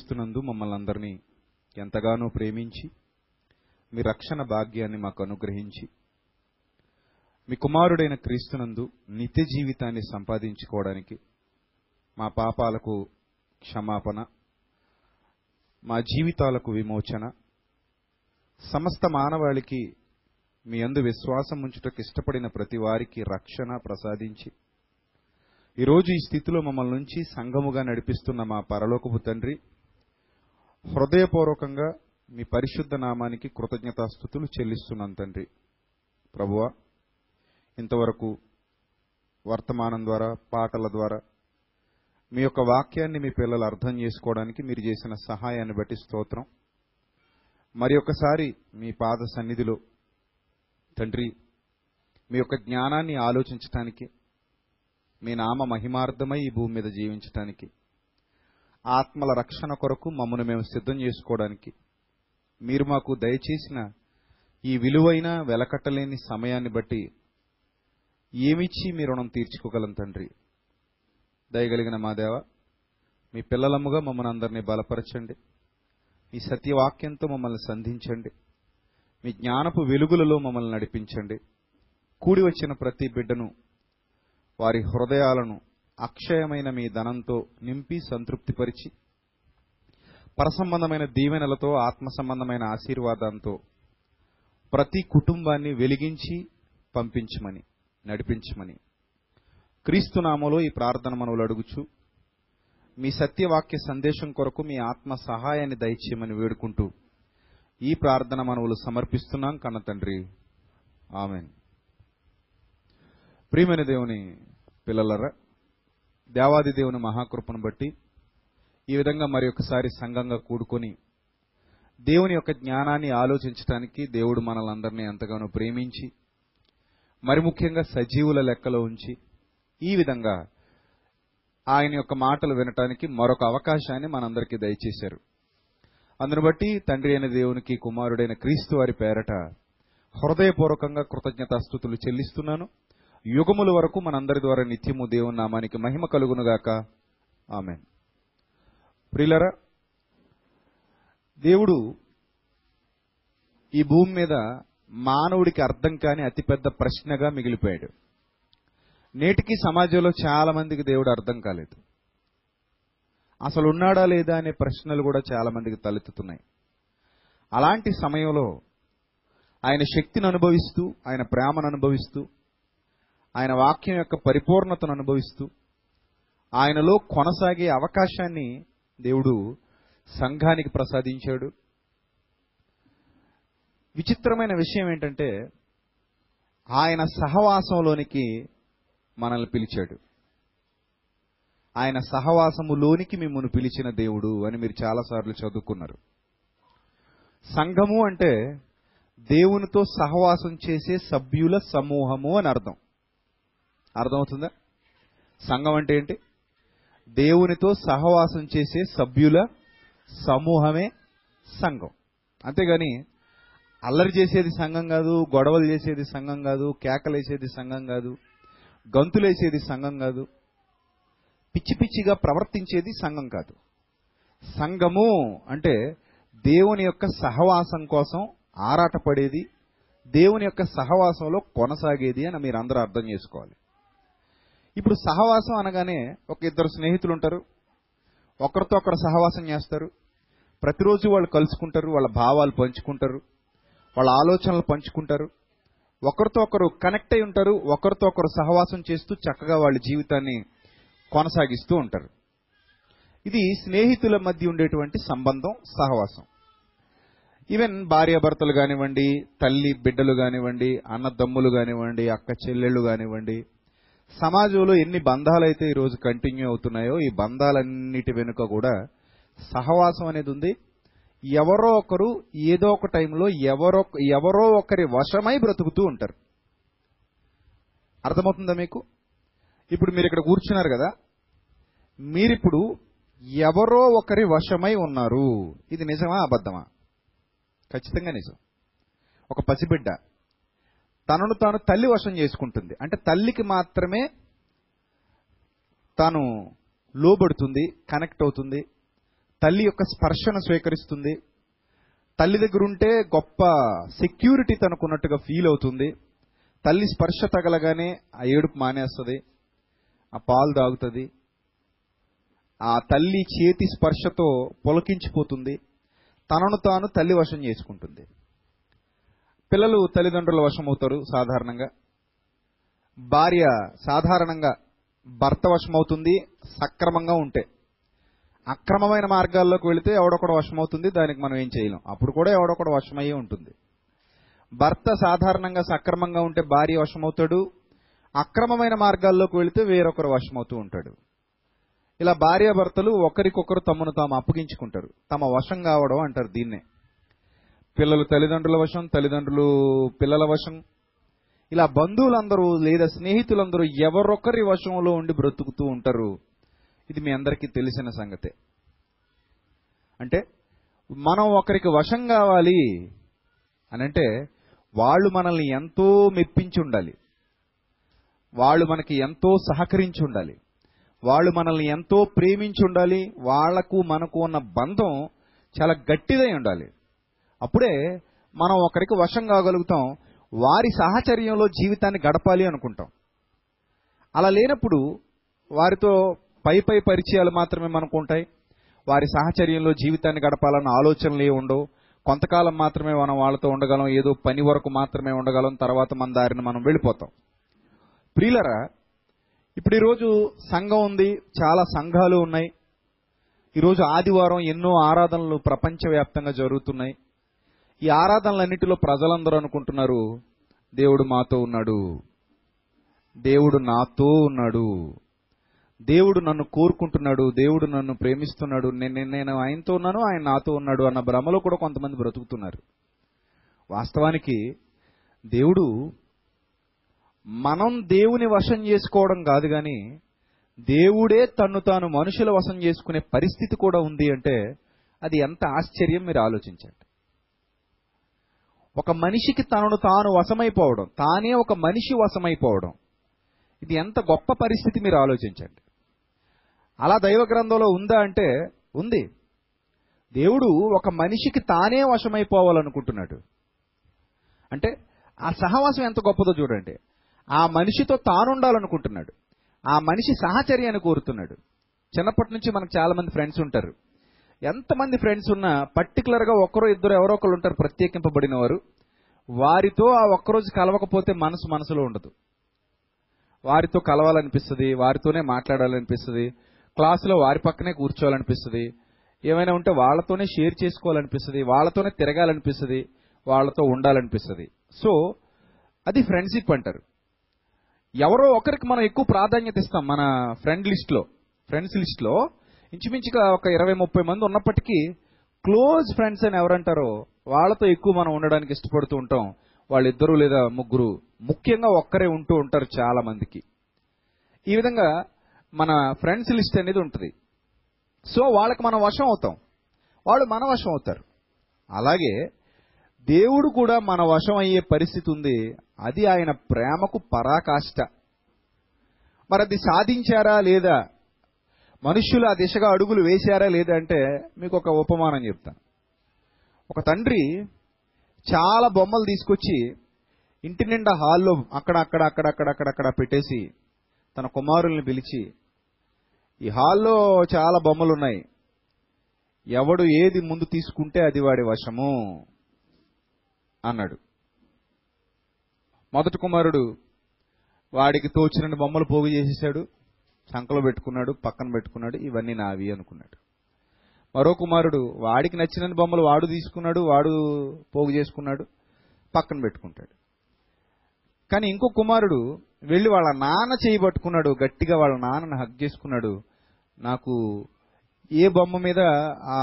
క్రీస్తునందు మమ్మల్ని అందరినీ ఎంతగానో ప్రేమించి మీ రక్షణ భాగ్యాన్ని మాకు అనుగ్రహించి మీ కుమారుడైన క్రీస్తునందు నిత్య జీవితాన్ని సంపాదించుకోవడానికి మా పాపాలకు క్షమాపణ మా జీవితాలకు విమోచన సమస్త మానవాళికి మీ అందు విశ్వాసం ఉంచుటకు ఇష్టపడిన ప్రతి వారికి రక్షణ ప్రసాదించి ఈరోజు ఈ స్థితిలో మమ్మల్ని నుంచి సంఘముగా నడిపిస్తున్న మా పరలోకపు తండ్రి హృదయపూర్వకంగా మీ పరిశుద్ధ నామానికి కృతజ్ఞతాస్థుతులు చెల్లిస్తున్నాను తండ్రి. ప్రభువా ఇంతవరకు వర్తమానం ద్వారా పాటల ద్వారా మీ యొక్క వాక్యాన్ని మీ పిల్లలు అర్థం చేసుకోవడానికి మీరు చేసిన సహాయాన్ని బట్టి స్తోత్రం. మరి ఒకసారి మీ పాద సన్నిధిలో తండ్రి మీ యొక్క జ్ఞానాన్ని ఆలోచించటానికి మీ నామ మహిమార్థమై ఈ భూమి మీద జీవించటానికి ఆత్మల రక్షణ కొరకు మమ్మను మేము సిద్ధం చేసుకోవడానికి. మీరు మాకు దయచేసిన ఈ విలువైన వెలకట్టలేని సమయాన్ని బట్టి ఏమిచ్చి మీ రుణం తీర్చుకోగలం తండ్రి? దయగలిగిన మా దేవ మీ పిల్లలముగా మమ్మల్ని అందరినీ బలపరచండి. మీ సత్యవాక్యంతో మమ్మల్ని సంధించండి. మీ జ్ఞానపు వెలుగులలో మమ్మల్ని నడిపించండి. కూడి వచ్చిన ప్రతి బిడ్డను వారి హృదయాలను అక్షయమైన మీ ధనంతో నింపి సంతృప్తిపరిచి పరసంబంధమైన దీవెనలతో ఆత్మ సంబంధమైన ఆశీర్వాదంతో ప్రతి కుటుంబాన్ని వెలిగించి పంపించమని నడిపించమని క్రీస్తునామలో ఈ ప్రార్థన మనవులు అడుగుచు. మీ సత్యవాక్య సందేశం కొరకు మీ ఆత్మ సహాయాన్ని దయచేయమని వేడుకుంటూ ఈ ప్రార్థన మనవులు సమర్పిస్తున్నాం కన్న తండ్రి. ఆమెన్. ప్రియమైన దేవుని పిల్లలరా దేవాది దేవుని మహాకృపను బట్టి ఈ విధంగా మరి ఒకసారి సంఘంగా కూడుకొని దేవుని యొక్క జ్ఞానాన్ని ఆలోచించడానికి దేవుడు మనలందరినీ ఎంతగానో ప్రేమించి మరి ముఖ్యంగా సజీవుల లెక్కలో ఉంచి ఈ విధంగా ఆయన యొక్క మాటలు వినటానికి మరొక అవకాశాన్ని మనందరికీ దయచేశారు. అందును బట్టి తండ్రి అయిన దేవునికి కుమారుడైన క్రీస్తు వారి పేరట హృదయపూర్వకంగా కృతజ్ఞతాస్థుతులు చెల్లిస్తున్నాను. యుగముల వరకు మనందరి ద్వారా నిత్యము దేవుని నామానికి మహిమ కలుగునుగాక. ఆమె ప్రిలరా దేవుడు ఈ భూమి మీద మానవుడికి అర్థం కాని అతిపెద్ద ప్రశ్నగా మిగిలిపోయాడు. నేటికి సమాజంలో చాలా మందికి దేవుడు అర్థం కాలేదు. అసలు ఉన్నాడా లేదా అనే ప్రశ్నలు కూడా చాలా మందికి తలెత్తుతున్నాయి. అలాంటి సమయంలో ఆయన శక్తిని అనుభవిస్తూ ఆయన ప్రేమను అనుభవిస్తూ ఆయన వాక్యం యొక్క పరిపూర్ణతను అనుభవిస్తూ ఆయనలో కొనసాగే అవకాశాన్ని దేవుడు సంఘానికి ప్రసాదించాడు. విచిత్రమైన విషయం ఏంటంటే ఆయన సహవాసంలోనికి మనల్ని పిలిచాడు. ఆయన సహవాసములోనికి మిమ్మల్ని పిలిచిన దేవుడు అని మీరు చాలాసార్లు చదువుకున్నారు. సంఘము అంటే దేవునితో సహవాసం చేసే సభ్యుల సమూహము అని అర్థం. అర్థమవుతుందా? సంఘం అంటే ఏంటి? దేవునితో సహవాసం చేసే సభ్యుల సమూహమే సంఘం. అంతేగాని అల్లరి చేసేది సంఘం కాదు గొడవలు చేసేది సంఘం కాదు కేకలేసేది సంఘం కాదు గంతులేసేది సంఘం కాదు పిచ్చి పిచ్చిగా ప్రవర్తించేది సంఘం కాదు. సంఘము అంటే దేవుని యొక్క సహవాసం కోసం ఆరాటపడేది దేవుని యొక్క సహవాసంలో కొనసాగేది అని మీరు అందరూ అర్థం చేసుకోవాలి. ఇప్పుడు సహవాసం అనగానే ఒక ఇద్దరు స్నేహితులు ఉంటారు ఒకరితో ఒకరు సహవాసం చేస్తారు. ప్రతిరోజు వాళ్ళు కలుసుకుంటారు వాళ్ళ భావాలు పంచుకుంటారు వాళ్ళ ఆలోచనలు పంచుకుంటారు. ఒకరితో ఒకరు కనెక్ట్ అయి ఉంటారు ఒకరితో ఒకరు సహవాసం చేస్తూ చక్కగా వాళ్ళ జీవితాన్ని కొనసాగిస్తూ ఉంటారు. ఇది స్నేహితుల మధ్య ఉండేటువంటి సంబంధం సహవాసం. ఈవెన్ భార్యాభర్తలు కానివ్వండి తల్లి బిడ్డలు కానివ్వండి అన్నదమ్ములు కానివ్వండి అక్క చెల్లెళ్ళు కానివ్వండి సమాజంలో ఎన్ని బంధాలైతే ఈరోజు కంటిన్యూ అవుతున్నాయో ఈ బంధాలన్నిటి వెనుక కూడా సహవాసం అనేది ఉంది. ఎవరో ఒకరు ఏదో ఒక టైంలో ఎవరో ఎవరో ఒకరి వశమై బ్రతుకుతూ ఉంటారు. అర్థమవుతుందా మీకు? ఇప్పుడు మీరు ఇక్కడ కూర్చున్నారు కదా. మీరిప్పుడు ఎవరో ఒకరి వశమై ఉన్నారు. ఇది నిజమా అబద్ధమా? ఖచ్చితంగా నిజం. ఒక పసిబిడ్డ తనను తాను తల్లి వశం చేసుకుంటుంది. అంటే తల్లికి మాత్రమే తాను లోబడుతుంది కనెక్ట్ అవుతుంది. తల్లి యొక్క స్పర్శను స్వీకరిస్తుంది. తల్లి దగ్గర ఉంటే గొప్ప సెక్యూరిటీ తనకున్నట్టుగా ఫీల్ అవుతుంది. తల్లి స్పర్శ తగలగానే ఆ ఏడుపు మానేస్తుంది ఆ పాలు తాగుతుంది. ఆ తల్లి చేతి స్పర్శతో పొలకించిపోతుంది. తనను తాను తల్లి వశం చేసుకుంటుంది. పిల్లలు తల్లిదండ్రుల వశం అవుతారు సాధారణంగా. భార్య సాధారణంగా భర్త వశమవుతుంది సక్రమంగా ఉంటే. అక్రమమైన మార్గాల్లోకి వెళితే ఎవడొకడు వశమవుతుంది దానికి మనం ఏం చేయలేం. అప్పుడు కూడా ఎవడొకడు వశమయ్యే ఉంటుంది. భర్త సాధారణంగా సక్రమంగా ఉంటే భార్య వశమవుతాడు. అక్రమమైన మార్గాల్లోకి వెళితే వేరొకరు వశమవుతూ ఉంటాడు. ఇలా భార్యాభర్తలు ఒకరికొకరు తమను తాము అప్పగించుకుంటారు. తమ వశం కావడం అంటారు దీన్నే. పిల్లలు తల్లిదండ్రుల వశం తల్లిదండ్రులు పిల్లల వశం. ఇలా బంధువులందరూ లేదా స్నేహితులందరూ ఎవరొకరి వశంలో ఉండి బ్రతుకుతూ ఉంటారు? ఇది మీ అందరికీ తెలిసిన సంగతే. అంటే మనం ఒకరికి వశం కావాలి అని అంటే వాళ్ళు మనల్ని ఎంతో మెప్పించి ఉండాలి. వాళ్ళు మనకి ఎంతో సహకరించి ఉండాలి. వాళ్ళు మనల్ని ఎంతో ప్రేమించి ఉండాలి. వాళ్ళకు మనకు ఉన్న బంధం చాలా గట్టిదై ఉండాలి. అప్పుడే మనం ఒకరికి వశం కాగలుగుతాం వారి సాహచర్యంలో జీవితాన్ని గడపాలి అనుకుంటాం. అలా లేనప్పుడు వారితో పై పై పరిచయాలు మాత్రమే మనకు ఉంటాయి. వారి సాహచర్యంలో జీవితాన్ని గడపాలన్న ఆలోచనలు ఏ ఉండవు. కొంతకాలం మాత్రమే మనం వాళ్ళతో ఉండగలం ఏదో పని వరకు మాత్రమే ఉండగలం తర్వాత మన దారిని మనం వెళ్ళిపోతాం. ప్రియులరా ఇప్పుడు ఈరోజు సంఘం ఉంది చాలా సంఘాలు ఉన్నాయి. ఈరోజు ఆదివారం ఎన్నో ఆరాధనలు ప్రపంచవ్యాప్తంగా జరుగుతున్నాయి. ఈ ఆరాధనలన్నిటిలో ప్రజలందరూ అనుకుంటున్నారు దేవుడు మాతో ఉన్నాడు. దేవుడు నాతో ఉన్నాడు. దేవుడు నన్ను కోరుకుంటున్నాడు దేవుడు నన్ను ప్రేమిస్తున్నాడు నేను నేను ఆయనతో ఉన్నాను ఆయన నాతో ఉన్నాడు అన్న భ్రమలో కూడా కొంతమంది బ్రతుకుతున్నారు. వాస్తవానికి దేవుడు మనం దేవుని వశం చేసుకోవడం కాదు కానీ దేవుడే తన్ను తాను మనుషుల వశం చేసుకునే పరిస్థితి కూడా ఉంది అంటే అది ఎంత ఆశ్చర్యం మీరు ఆలోచించండి. ఒక మనిషికి తనను తాను వశమైపోవడం తానే ఒక మనిషి వశమైపోవడం. ఇది ఎంత గొప్ప పరిస్థితి మీరు ఆలోచించండి. అలా దైవ గ్రంథంలో ఉందా అంటే ఉంది. దేవుడు ఒక మనిషికి తానే వశమైపోవాలనుకుంటున్నాడు. అంటే ఆ సహవాసం ఎంత గొప్పదో చూడండి. ఆ మనిషితో తానుండాలనుకుంటున్నాడు. ఆ మనిషి సహచర్యాన్ని కోరుతున్నాడు. చిన్నప్పటి నుంచి మనకు చాలా మంది ఫ్రెండ్స్ ఉంటారు. ఎంతమంది ఫ్రెండ్స్ ఉన్నా పర్టికులర్గా ఒక్కరో ఇద్దరు ఎవరో ఒకరు ఉంటారు ప్రత్యేకింపబడిన వారు వారితో ఆ ఒక్కరోజు కలవకపోతే మనసు మనసులో ఉండదు. వారితో కలవాలనిపిస్తుంది వారితోనే మాట్లాడాలనిపిస్తుంది క్లాసులో వారి పక్కనే కూర్చోవాలనిపిస్తుంది. ఏమైనా ఉంటే వాళ్ళతోనే షేర్ చేసుకోవాలనిపిస్తుంది వాళ్ళతోనే తిరగాలనిపిస్తుంది వాళ్ళతో ఉండాలనిపిస్తుంది. సో అది ఫ్రెండ్షిప్ అంటారు. ఎవరో ఒకరికి మనం ఎక్కువ ప్రాధాన్యత ఇస్తాం మన ఫ్రెండ్ లిస్ట్లో ఫ్రెండ్స్ లిస్ట్లో ఇంచుమించుగా ఒక ఇరవై ముప్పై మంది ఉన్నప్పటికీ క్లోజ్ ఫ్రెండ్స్ అని ఎవరంటారో వాళ్ళతో ఎక్కువ మనం ఉండడానికి ఇష్టపడుతూ ఉంటాం. వాళ్ళిద్దరు లేదా ముగ్గురు ముఖ్యంగా ఒక్కరే ఉంటూ ఉంటారు చాలా మందికి. ఈ విధంగా మన ఫ్రెండ్స్ లిస్ట్ అనేది ఉంటుంది. సో వాళ్ళకి మనం వశం అవుతాం. వాళ్ళు మన వశం అవుతారు. అలాగే దేవుడు కూడా మన వశం అయ్యే పరిస్థితి ఉంది. అది ఆయన ప్రేమకు పరాకాష్ట. మరి అది సాధించారా లేదా? మనుష్యులు ఆ దిశగా అడుగులు వేశారా లేదా అంటే మీకు ఒక ఉపమానం చెప్తాను. ఒక తండ్రి చాలా బొమ్మలు తీసుకొచ్చి ఇంటి నిండా హాల్లో అక్కడ అక్కడ అక్కడ అక్కడ అక్కడ అక్కడ పెట్టేసి తన కుమారుల్ని పిలిచి ఈ హాల్లో చాలా బొమ్మలు ఉన్నాయి ఎవడు ఏది ముందు తీసుకుంటే అది వాడి వశము అన్నాడు. మొదటి కుమారుడు వాడికి తోచిన బొమ్మలు పోగు చేసేసాడు. సంకలో పెట్టుకున్నాడు పక్కన పెట్టుకున్నాడు ఇవన్నీ నావి అనుకున్నాడు. మరో కుమారుడు వాడికి నచ్చిన బొమ్మలు వాడు తీసుకున్నాడు వాడు పోగు చేసుకున్నాడు పక్కన పెట్టుకుంటాడు. కానీ ఇంకో కుమారుడు వెళ్ళి వాళ్ళ నాన్న చేయి పట్టుకున్నాడు గట్టిగా వాళ్ళ నాన్నని హక్ చేసుకున్నాడు. నాకు ఏ బొమ్మ మీద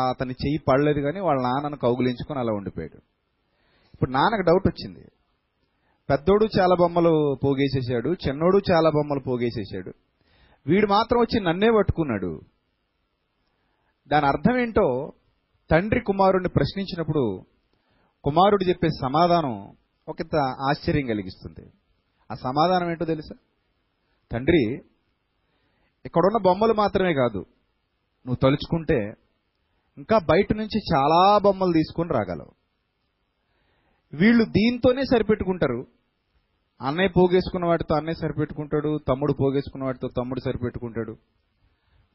అతని చెయ్యి పడలేదు కానీ వాళ్ళ నాన్నను కౌగులించుకొని అలా ఉండిపోయాడు. ఇప్పుడు నాన్నకు డౌట్ వచ్చింది. పెద్దోడు చాలా బొమ్మలు పోగేసేసాడు చిన్నోడు చాలా బొమ్మలు పోగేసేసాడు. వీడు మాత్రం వచ్చి నన్నే పట్టుకున్నాడు. దాని అర్థం ఏంటో తండ్రి కుమారుడిని ప్రశ్నించినప్పుడు కుమారుడు చెప్పే సమాధానం ఒక ఆశ్చర్యం కలిగిస్తుంది. ఆ సమాధానం ఏంటో తెలుసా? తండ్రి ఇక్కడున్న బొమ్మలు మాత్రమే కాదు నువ్వు తలుచుకుంటే ఇంకా బయట నుంచి చాలా బొమ్మలు తీసుకొని రాగలవు. వీళ్ళు దీంతోనే సరిపెట్టుకుంటారు. అన్నయ్య పోగేసుకున్న వాటితో అన్నయ్య సరిపెట్టుకుంటాడు తమ్ముడు పోగేసుకున్న వాటితో తమ్ముడు సరిపెట్టుకుంటాడు.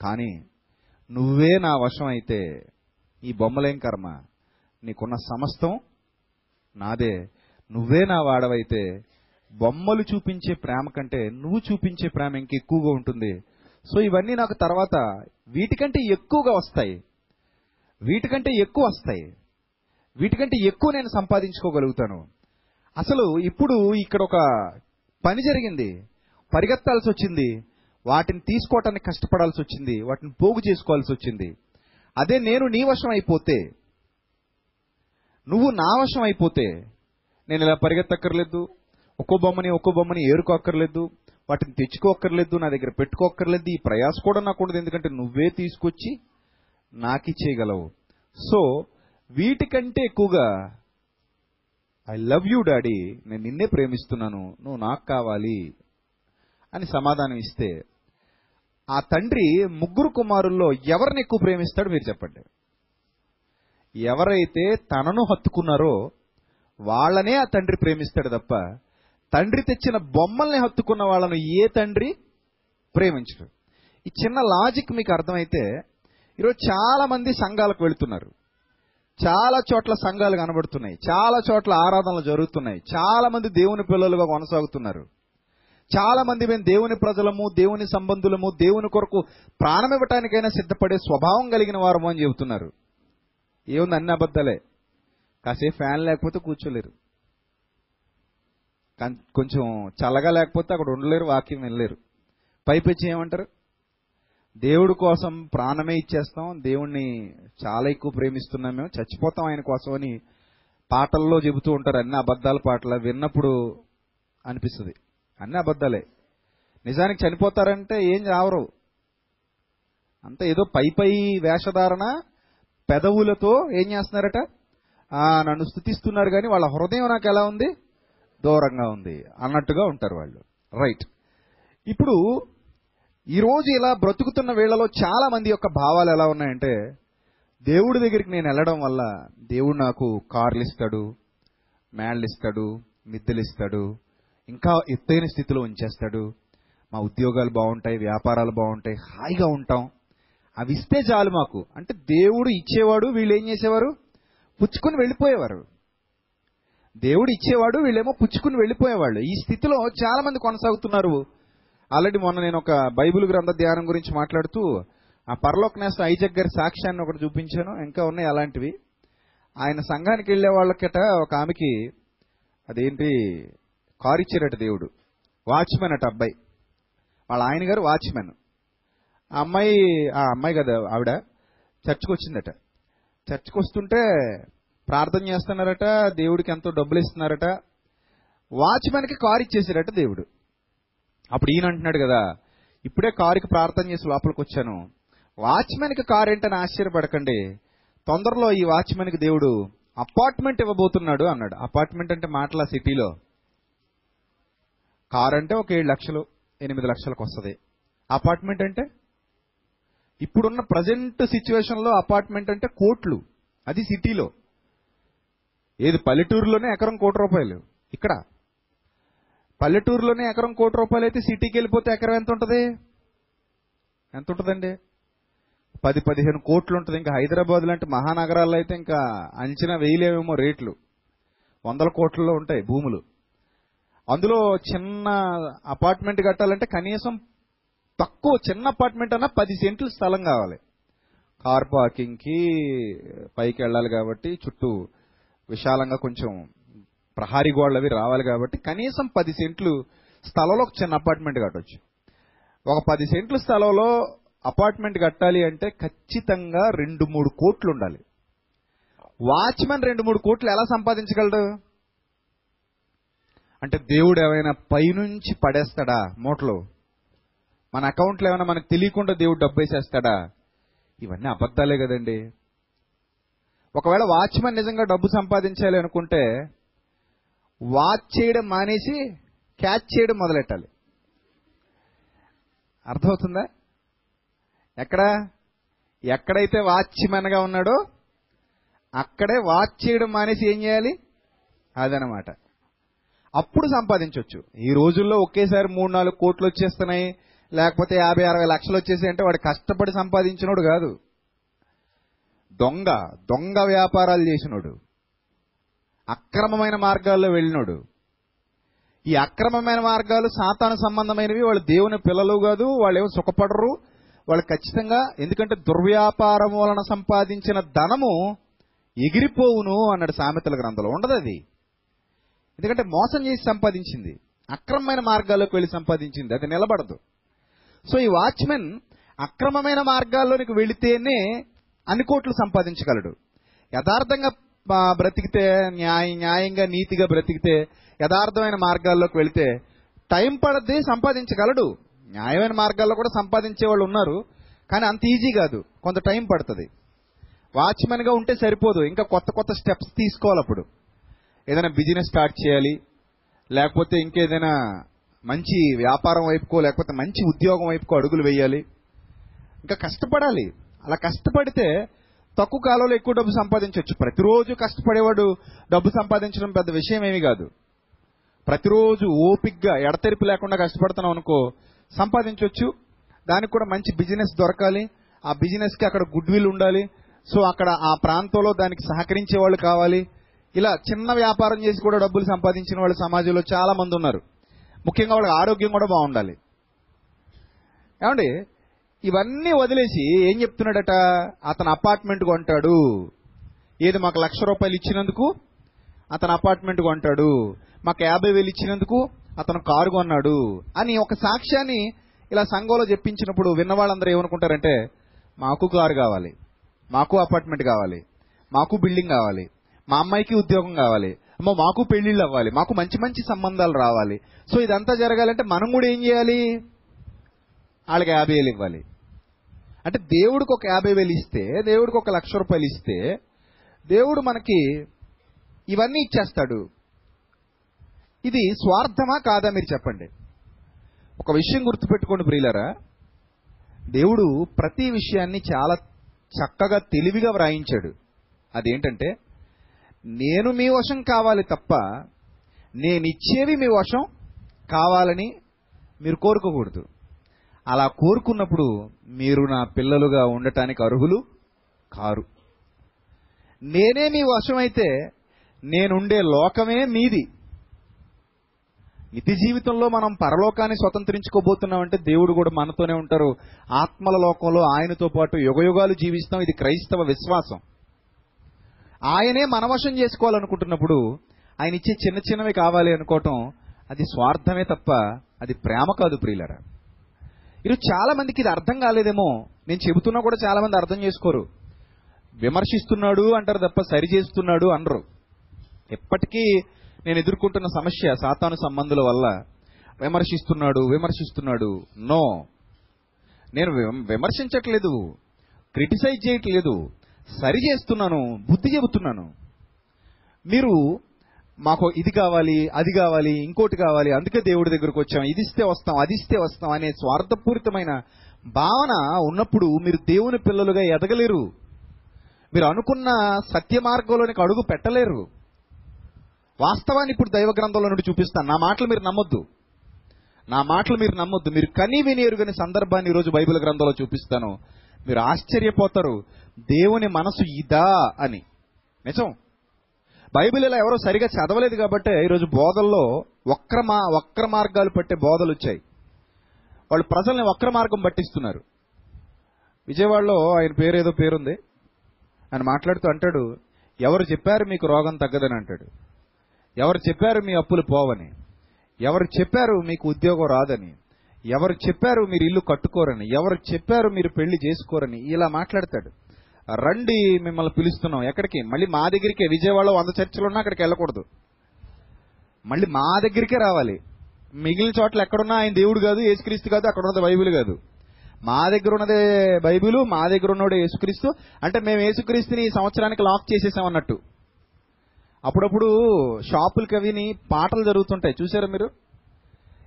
కానీ నువ్వే నా వశం అయితే ఈ బొమ్మలేం కర్మ? నీకున్న సమస్తం నాదే. నువ్వే నా వాడవైతే బొమ్మలు చూపించే ప్రేమ కంటే నువ్వు చూపించే ప్రేమ ఇంకెక్కువగా ఉంటుంది. సో ఇవన్నీ నాకు తర్వాత వీటికంటే ఎక్కువగా వస్తాయి. వీటికంటే ఎక్కువ వస్తాయి. వీటికంటే ఎక్కువ నేను సంపాదించుకోగలుగుతాను. అసలు ఇప్పుడు ఇక్కడ ఒక పని జరిగింది. పరిగెత్తాల్సి వచ్చింది వాటిని తీసుకోవటానికి కష్టపడాల్సి వచ్చింది వాటిని పోగు చేసుకోవాల్సి వచ్చింది అదే నేను నీ వశం అయిపోతే నువ్వు నా వశం అయిపోతే నేను ఇలా పరిగెత్తక్కర్లేదు. ఒక్కో బొమ్మని ఒక్కో బొమ్మని ఏరుకోక్కర్లేదు. వాటిని తెచ్చుకోక్కర్లేదు నా దగ్గర పెట్టుకోక్కర్లేదు. ఈ ప్రయాస కూడా నాకు ఉండదు. ఎందుకంటే నువ్వే తీసుకొచ్చి నాకిచ్చేయగలవు. సో వీటికంటే ఎక్కువగా ఐ లవ్ యూ డాడీ. నేను నిన్నే ప్రేమిస్తున్నాను. నువ్వు నాకు కావాలి అని సమాధానం ఇస్తే ఆ తండ్రి ముగ్గురు కుమారుల్లో ఎవరిని ఎక్కువ ప్రేమిస్తాడు మీరు చెప్పండి. ఎవరైతే తనను హత్తుకున్నారో వాళ్ళనే ఆ తండ్రి ప్రేమిస్తాడు తప్ప తండ్రి తెచ్చిన బొమ్మల్ని హత్తుకున్న వాళ్ళను ఏ తండ్రి ప్రేమించడు. ఈ చిన్న లాజిక్ మీకు అర్థమైతే ఈరోజు చాలా మంది సంఘాలకు వెళుతున్నారు. చాలా చోట్ల సంఘాలు కనబడుతున్నాయి. చాలా చోట్ల ఆరాధనలు జరుగుతున్నాయి. చాలా మంది దేవుని పిల్లలుగా కొనసాగుతున్నారు. చాలా మంది మేము దేవుని ప్రజలము దేవుని సంబంధులము దేవుని కొరకు ప్రాణం ఇవ్వటానికైనా సిద్ధపడే స్వభావం కలిగిన వారము అని చెబుతున్నారు. ఏముంది అన్ని అబద్ధాలే. కాసేపు ఫ్యాన్ లేకపోతే కూర్చోలేరు. కొంచెం చల్లగా లేకపోతే అక్కడ ఉండలేరు వాక్యం వినలేరు. పైపెచ్చి ఏమంటారు? దేవుడి కోసం ప్రాణమే ఇచ్చేస్తాం. దేవుణ్ణి చాలా ఎక్కువ ప్రేమిస్తున్నాం మేము. చచ్చిపోతాం ఆయన కోసం అని పాటల్లో చెబుతూ ఉంటారు. అన్ని అబద్ధాల పాటలు విన్నప్పుడు అనిపిస్తుంది. అన్ని అబద్ధాలే. నిజానికి చనిపోతారంటే ఏం రావరు. అంత ఏదో పై పై వేషధారణ పెదవులతో ఏం చేస్తున్నారట? నన్ను స్థుతిస్తున్నారు కానీ వాళ్ళ హృదయం నాకు ఎలా ఉంది? దూరంగా ఉంది అన్నట్టుగా ఉంటారు వాళ్ళు. రైట్. ఇప్పుడు ఈరోజు ఇలా బ్రతుకుతున్న వేళలో చాలా మంది యొక్క భావాలు ఎలా ఉన్నాయంటే దేవుడి దగ్గరికి నేను వెళ్ళడం వల్ల దేవుడు నాకు కార్లు ఇస్తాడు మేళ్ళు ఇస్తాడు మిద్దెలు ఇస్తాడు ఇంకా ఎత్తైన స్థితిలో ఉంచేస్తాడు. మా ఉద్యోగాలు బాగుంటాయి వ్యాపారాలు బాగుంటాయి హాయిగా ఉంటాం. అవి ఇస్తే చాలు మాకు. అంటే దేవుడు ఇచ్చేవాడు వీళ్ళు ఏం చేసేవారు? పుచ్చుకుని వెళ్ళిపోయేవారు. దేవుడు ఇచ్చేవాడు వీళ్ళేమో పుచ్చుకుని వెళ్ళిపోయేవాళ్ళు. ఈ స్థితిలో చాలా మంది కొనసాగుతున్నారు. ఆల్రెడీ మొన్న నేను ఒక బైబిల్ గ్రంథ ధ్యానం గురించి మాట్లాడుతూ ఆ పరలోక నేస్త ఐజక్ గారి సాక్ష్యాన్ని ఒకటి చూపించాను. ఇంకా ఉన్నాయి అలాంటివి. ఆయన సంఘానికి వెళ్ళే వాళ్ళకట ఒక ఆమెకి అదేంటి కారు ఇచ్చారట దేవుడు. వాచ్మెన్ అట అబ్బాయి. వాళ్ళ ఆయన గారు వాచ్మెన్. ఆ అమ్మాయి ఆ అమ్మాయి కదా ఆవిడ చర్చ్కి వచ్చిందట. చర్చ్కి వస్తుంటే ప్రార్థన చేస్తున్నారట దేవుడికి ఎంతో డబ్బులు ఇస్తున్నారట. వాచ్మెన్కి కారు ఇచ్చేసారట దేవుడు. అప్పుడు ఈయన అంటున్నాడు కదా ఇప్పుడే కారుకి ప్రార్థన చేసి లోపలికి వచ్చాను. వాచ్మెన్కి కారు ఏంటని ఆశ్చర్యపడకండి. తొందరలో ఈ వాచ్మెన్కి దేవుడు అపార్ట్మెంట్ ఇవ్వబోతున్నాడు అన్నాడు. అపార్ట్మెంట్ అంటే మాటల సిటీలో. కారు అంటే ఒక ఏడు లక్షలు ఎనిమిది లక్షలకు వస్తుంది. అపార్ట్మెంట్ అంటే? ఇప్పుడున్న ప్రజెంట్ సిచ్యువేషన్లో అపార్ట్మెంట్ అంటే కోట్లు. అది సిటీలో. ఏది పల్లెటూరులోనే ఎకరం కోటి రూపాయలు. ఇక్కడ పల్లెటూరులోనే ఎకరం కోటి రూపాయలు అయితే సిటీకి వెళ్ళిపోతే ఎకరం ఎంత ఉంటుంది? ఎంత ఉంటుందండి? పది పదిహేను కోట్లు ఉంటుంది. ఇంకా హైదరాబాద్ లాంటి మహానగరాల్లో అయితే ఇంకా అంచనా వేయలేమేమో రేట్లు. వందల కోట్లలో ఉంటాయి భూములు. అందులో చిన్న అపార్ట్మెంట్ కట్టాలంటే కనీసం తక్కువ చిన్న అపార్ట్మెంట్ అన్నా పది సెంట్లు స్థలం కావాలి. కార్ పార్కింగ్కి పైకి వెళ్ళాలి కాబట్టి చుట్టూ విశాలంగా కొంచెం ప్రహారీ గోడలు అవి రావాలి కాబట్టి కనీసం పది సెంట్లు స్థలంలో ఒక చిన్న అపార్ట్మెంట్ కట్టొచ్చు. ఒక పది సెంట్ల స్థలంలో అపార్ట్మెంట్ కట్టాలి అంటే ఖచ్చితంగా రెండు మూడు కోట్లు ఉండాలి. వాచ్మెన్ రెండు మూడు కోట్లు ఎలా సంపాదించగలడు? అంటే దేవుడు ఏమైనా పైనుంచి పడేస్తాడా మూటలు? మన అకౌంట్లో ఏమైనా మనకు తెలియకుండా దేవుడు డబ్బు వేసేస్తాడా? ఇవన్నీ అబద్ధాలే కదండి. ఒకవేళ వాచ్మెన్ నిజంగా డబ్బు సంపాదించాలి అనుకుంటే వాచ్ చేయడం మానేసి క్యాచ్ చేయడం మొదలెట్టాలి. అర్థమవుతుందా? ఎక్కడ? ఎక్కడైతే వాచ్మెన్గా ఉన్నాడో అక్కడే వాచ్ చేయడం మానేసి ఏం చేయాలి? అదనమాట. అప్పుడు సంపాదించవచ్చు ఈ రోజుల్లో ఒకేసారి మూడు నాలుగు కోట్లు వచ్చేస్తున్నాయి లేకపోతే యాభై అరవై లక్షలు వచ్చేసి అంటే వాడు కష్టపడి సంపాదించినోడు కాదు. దొంగ దొంగ వ్యాపారాలు చేసినోడు. అక్రమమైన మార్గాల్లో వెళ్ళినోడు. ఈ అక్రమమైన మార్గాలు సాతాను సంబంధమైనవి. వాళ్ళు దేవుని పిల్లలు కాదు వాళ్ళు ఏమో సుఖపడరు. వాళ్ళు ఖచ్చితంగా ఎందుకంటే దుర్వ్యాపారం వలన సంపాదించిన ధనము ఎగిరిపోవును అన్నాడు సామెతల గ్రంథంలో. ఉండదు అది. ఎందుకంటే మోసం చేసి సంపాదించింది. అక్రమమైన మార్గాల్లోకి వెళ్ళి సంపాదించింది. అది నిలబడదు. సో ఈ వాచ్మెన్ అక్రమమైన మార్గాల్లోనికి వెళితేనే అన్ని కోట్లు సంపాదించగలడు. యథార్థంగా బ్రతికితే న్యాయ న్యాయంగా నీతిగా బ్రతికితే యథార్థమైన మార్గాల్లోకి వెళితే టైం పడద్ది సంపాదించగలడు. న్యాయమైన మార్గాల్లో కూడా సంపాదించే వాళ్ళు ఉన్నారు కానీ అంత ఈజీ కాదు. కొంత టైం పడుతుంది. వాచ్మెన్గా ఉంటే సరిపోదు. ఇంకా కొత్త కొత్త స్టెప్స్ తీసుకోవాలి అప్పుడు. ఏదైనా బిజినెస్ స్టార్ట్ చేయాలి లేకపోతే ఇంకేదైనా మంచి వ్యాపారం వైపుకో లేకపోతే మంచి ఉద్యోగం వైపుకో అడుగులు వేయాలి. ఇంకా కష్టపడాలి. అలా కష్టపడితే తక్కువ కాలంలో ఎక్కువ డబ్బు సంపాదించవచ్చు. ప్రతిరోజు కష్టపడేవాడు డబ్బు సంపాదించడం పెద్ద విషయం ఏమీ కాదు. ప్రతిరోజు ఓపిగ్గా ఎడతెరిపి లేకుండా కష్టపడుతున్నాం అనుకో సంపాదించవచ్చు. దానికి కూడా మంచి బిజినెస్ దొరకాలి. ఆ బిజినెస్కి అక్కడ గుడ్ విల్ ఉండాలి. సో అక్కడ ఆ ప్రాంతంలో దానికి సహకరించే వాళ్ళు కావాలి. ఇలా చిన్న వ్యాపారం చేసి కూడా డబ్బులు సంపాదించిన వాళ్ళు సమాజంలో చాలా మంది ఉన్నారు. ముఖ్యంగా వాళ్ళకి ఆరోగ్యం కూడా బాగుండాలి. ఏమండి? ఇవన్నీ వదిలేసి ఏం చెప్తున్నాడట? అతను అపార్ట్మెంట్ కొంటాడు. ఏది మాకు లక్ష రూపాయలు ఇచ్చినందుకు? అతను అపార్ట్మెంట్ కొంటాడు. మాకు యాభై వేలు ఇచ్చినందుకు? అతను కారు కొన్నాడు. అని ఒక సాక్ష్యాన్ని ఇలా సంఘంలో చెప్పించినప్పుడు విన్న వాళ్ళందరూ ఏమనుకుంటారంటే మాకు కారు కావాలి మాకు అపార్ట్మెంట్ కావాలి మాకు బిల్డింగ్ కావాలి మా అమ్మాయికి ఉద్యోగం కావాలి అమ్మో మాకు పెళ్ళిళ్ళు అవ్వాలి మాకు మంచి మంచి సంబంధాలు రావాలి. సో ఇదంతా జరగాలంటే మనం కూడా ఏం చేయాలి? వాళ్ళకి యాభై వేలు ఇవ్వాలి. అంటే దేవుడికి ఒక యాభై వేలు ఇస్తే దేవుడికి ఒక లక్ష రూపాయలు ఇస్తే దేవుడు మనకి ఇవన్నీ ఇచ్చేస్తాడు. ఇది స్వార్థమా కాదా మీరు చెప్పండి. ఒక విషయం గుర్తుపెట్టుకోండి ప్రియులరా. దేవుడు ప్రతి విషయాన్ని చాలా చక్కగా తెలివిగా వ్రాయించాడు. అదేంటంటే నేను మీ వశం కావాలి తప్ప నేనిచ్చేవి మీ వశం కావాలని మీరు కోరుకోకూడదు. అలా కోరుకున్నప్పుడు మీరు నా పిల్లలుగా ఉండటానికి అర్హులు? కారు. నేనే మీ వశమైతే నేనుండే లోకమే మీది. నిత్య జీవితంలో మనం పరలోకాన్ని స్వతంత్రించుకోబోతున్నామంటే దేవుడు కూడా మనతోనే ఉంటారు. ఆత్మల లోకంలో ఆయనతో పాటు యుగయుగాలు జీవిస్తాం. ఇది క్రైస్తవ విశ్వాసం. ఆయనే మనవశం చేసుకోవాలనుకుంటున్నప్పుడు ఆయన ఇచ్చే చిన్న చిన్నవి కావాలి అనుకోవటం అది స్వార్థమే తప్ప అది ప్రేమ కాదు ప్రియులరా. మీరు చాలా మందికి ఇది అర్థం కాలేదేమో. నేను చెబుతున్నా కూడా చాలా మంది అర్థం చేసుకోరు. విమర్శిస్తున్నాడు అంటారు తప్ప సరి చేస్తున్నాడు అనరు. ఎప్పటికీ నేను ఎదుర్కొంటున్న సమస్య సాతాను సంబంధుల వల్ల. విమర్శిస్తున్నాడు విమర్శిస్తున్నాడు. నో. నేను విమర్శించట్లేదు. క్రిటిసైజ్ చేయట్లేదు. సరి చేస్తున్నాను బుద్ధి చెబుతున్నాను. మీరు మాకు ఇది కావాలి అది కావాలి ఇంకోటి కావాలి అందుకే దేవుడి దగ్గరకు వచ్చాం. ఇది ఇస్తే వస్తాం అది ఇస్తే వస్తాం అనే స్వార్థపూరితమైన భావన ఉన్నప్పుడు మీరు దేవుని పిల్లలుగా ఎదగలేరు. మీరు అనుకున్న సత్య మార్గంలోనికి అడుగు పెట్టలేరు. వాస్తవాన్ని ఇప్పుడు దైవ గ్రంథంలో నుండి చూపిస్తాను. నా మాటలు మీరు నమ్మొద్దు. నా మాటలు మీరు నమ్మొద్దు. మీరు కనీ విని ఎరుగని సందర్భాన్ని ఈరోజు బైబిల్ గ్రంథంలో చూపిస్తాను. మీరు ఆశ్చర్యపోతారు. దేవుని మనసు ఇదా అని. నిజం? బైబిల్ ఇలా ఎవరో సరిగా చదవలేదు కాబట్టి ఈరోజు బోధల్లో వక్ర మా వక్ర మార్గాలు పట్టే బోధలు వచ్చాయి. వాళ్ళు ప్రజల్ని వక్ర మార్గం పట్టిస్తున్నారు. విజయవాడలో ఆయన పేరు ఏదో పేరుంది. ఆయన మాట్లాడుతూ అంటాడు ఎవరు చెప్పారు మీకు రోగం తగ్గదని? అంటాడు. ఎవరు చెప్పారు మీ అప్పులు పోవని? ఎవరు చెప్పారు మీకు ఉద్యోగం రాదని? ఎవరు చెప్పారు మీరు ఇల్లు కట్టుకోరని? ఎవరు చెప్పారు మీరు పెళ్ళి చేసుకోరని? ఇలా మాట్లాడతాడు. రండి మిమ్మల్ని పిలుస్తున్నాం. ఎక్కడికి? మళ్ళీ మా దగ్గరికే. విజయవాడలో వంద చర్చలు ఉన్నా అక్కడికి వెళ్ళకూడదు. మళ్ళీ మా దగ్గరికే రావాలి. మిగిలిన చోట్ల ఎక్కడున్నా ఆయన దేవుడు కాదు యేసుక్రీస్తు కాదు అక్కడ ఉన్నది బైబిల్ కాదు. మా దగ్గర ఉన్నదే బైబిల్ మా దగ్గర ఉన్నోడే యేసుక్రీస్తు. అంటే మేము యేసుక్రీస్తుని ఈ సంవత్సరానికి లాక్ చేసేసాం అన్నట్టు. అప్పుడప్పుడు షాపులు కవిని పాటలు జరుగుతుంటాయి. చూసారా మీరు?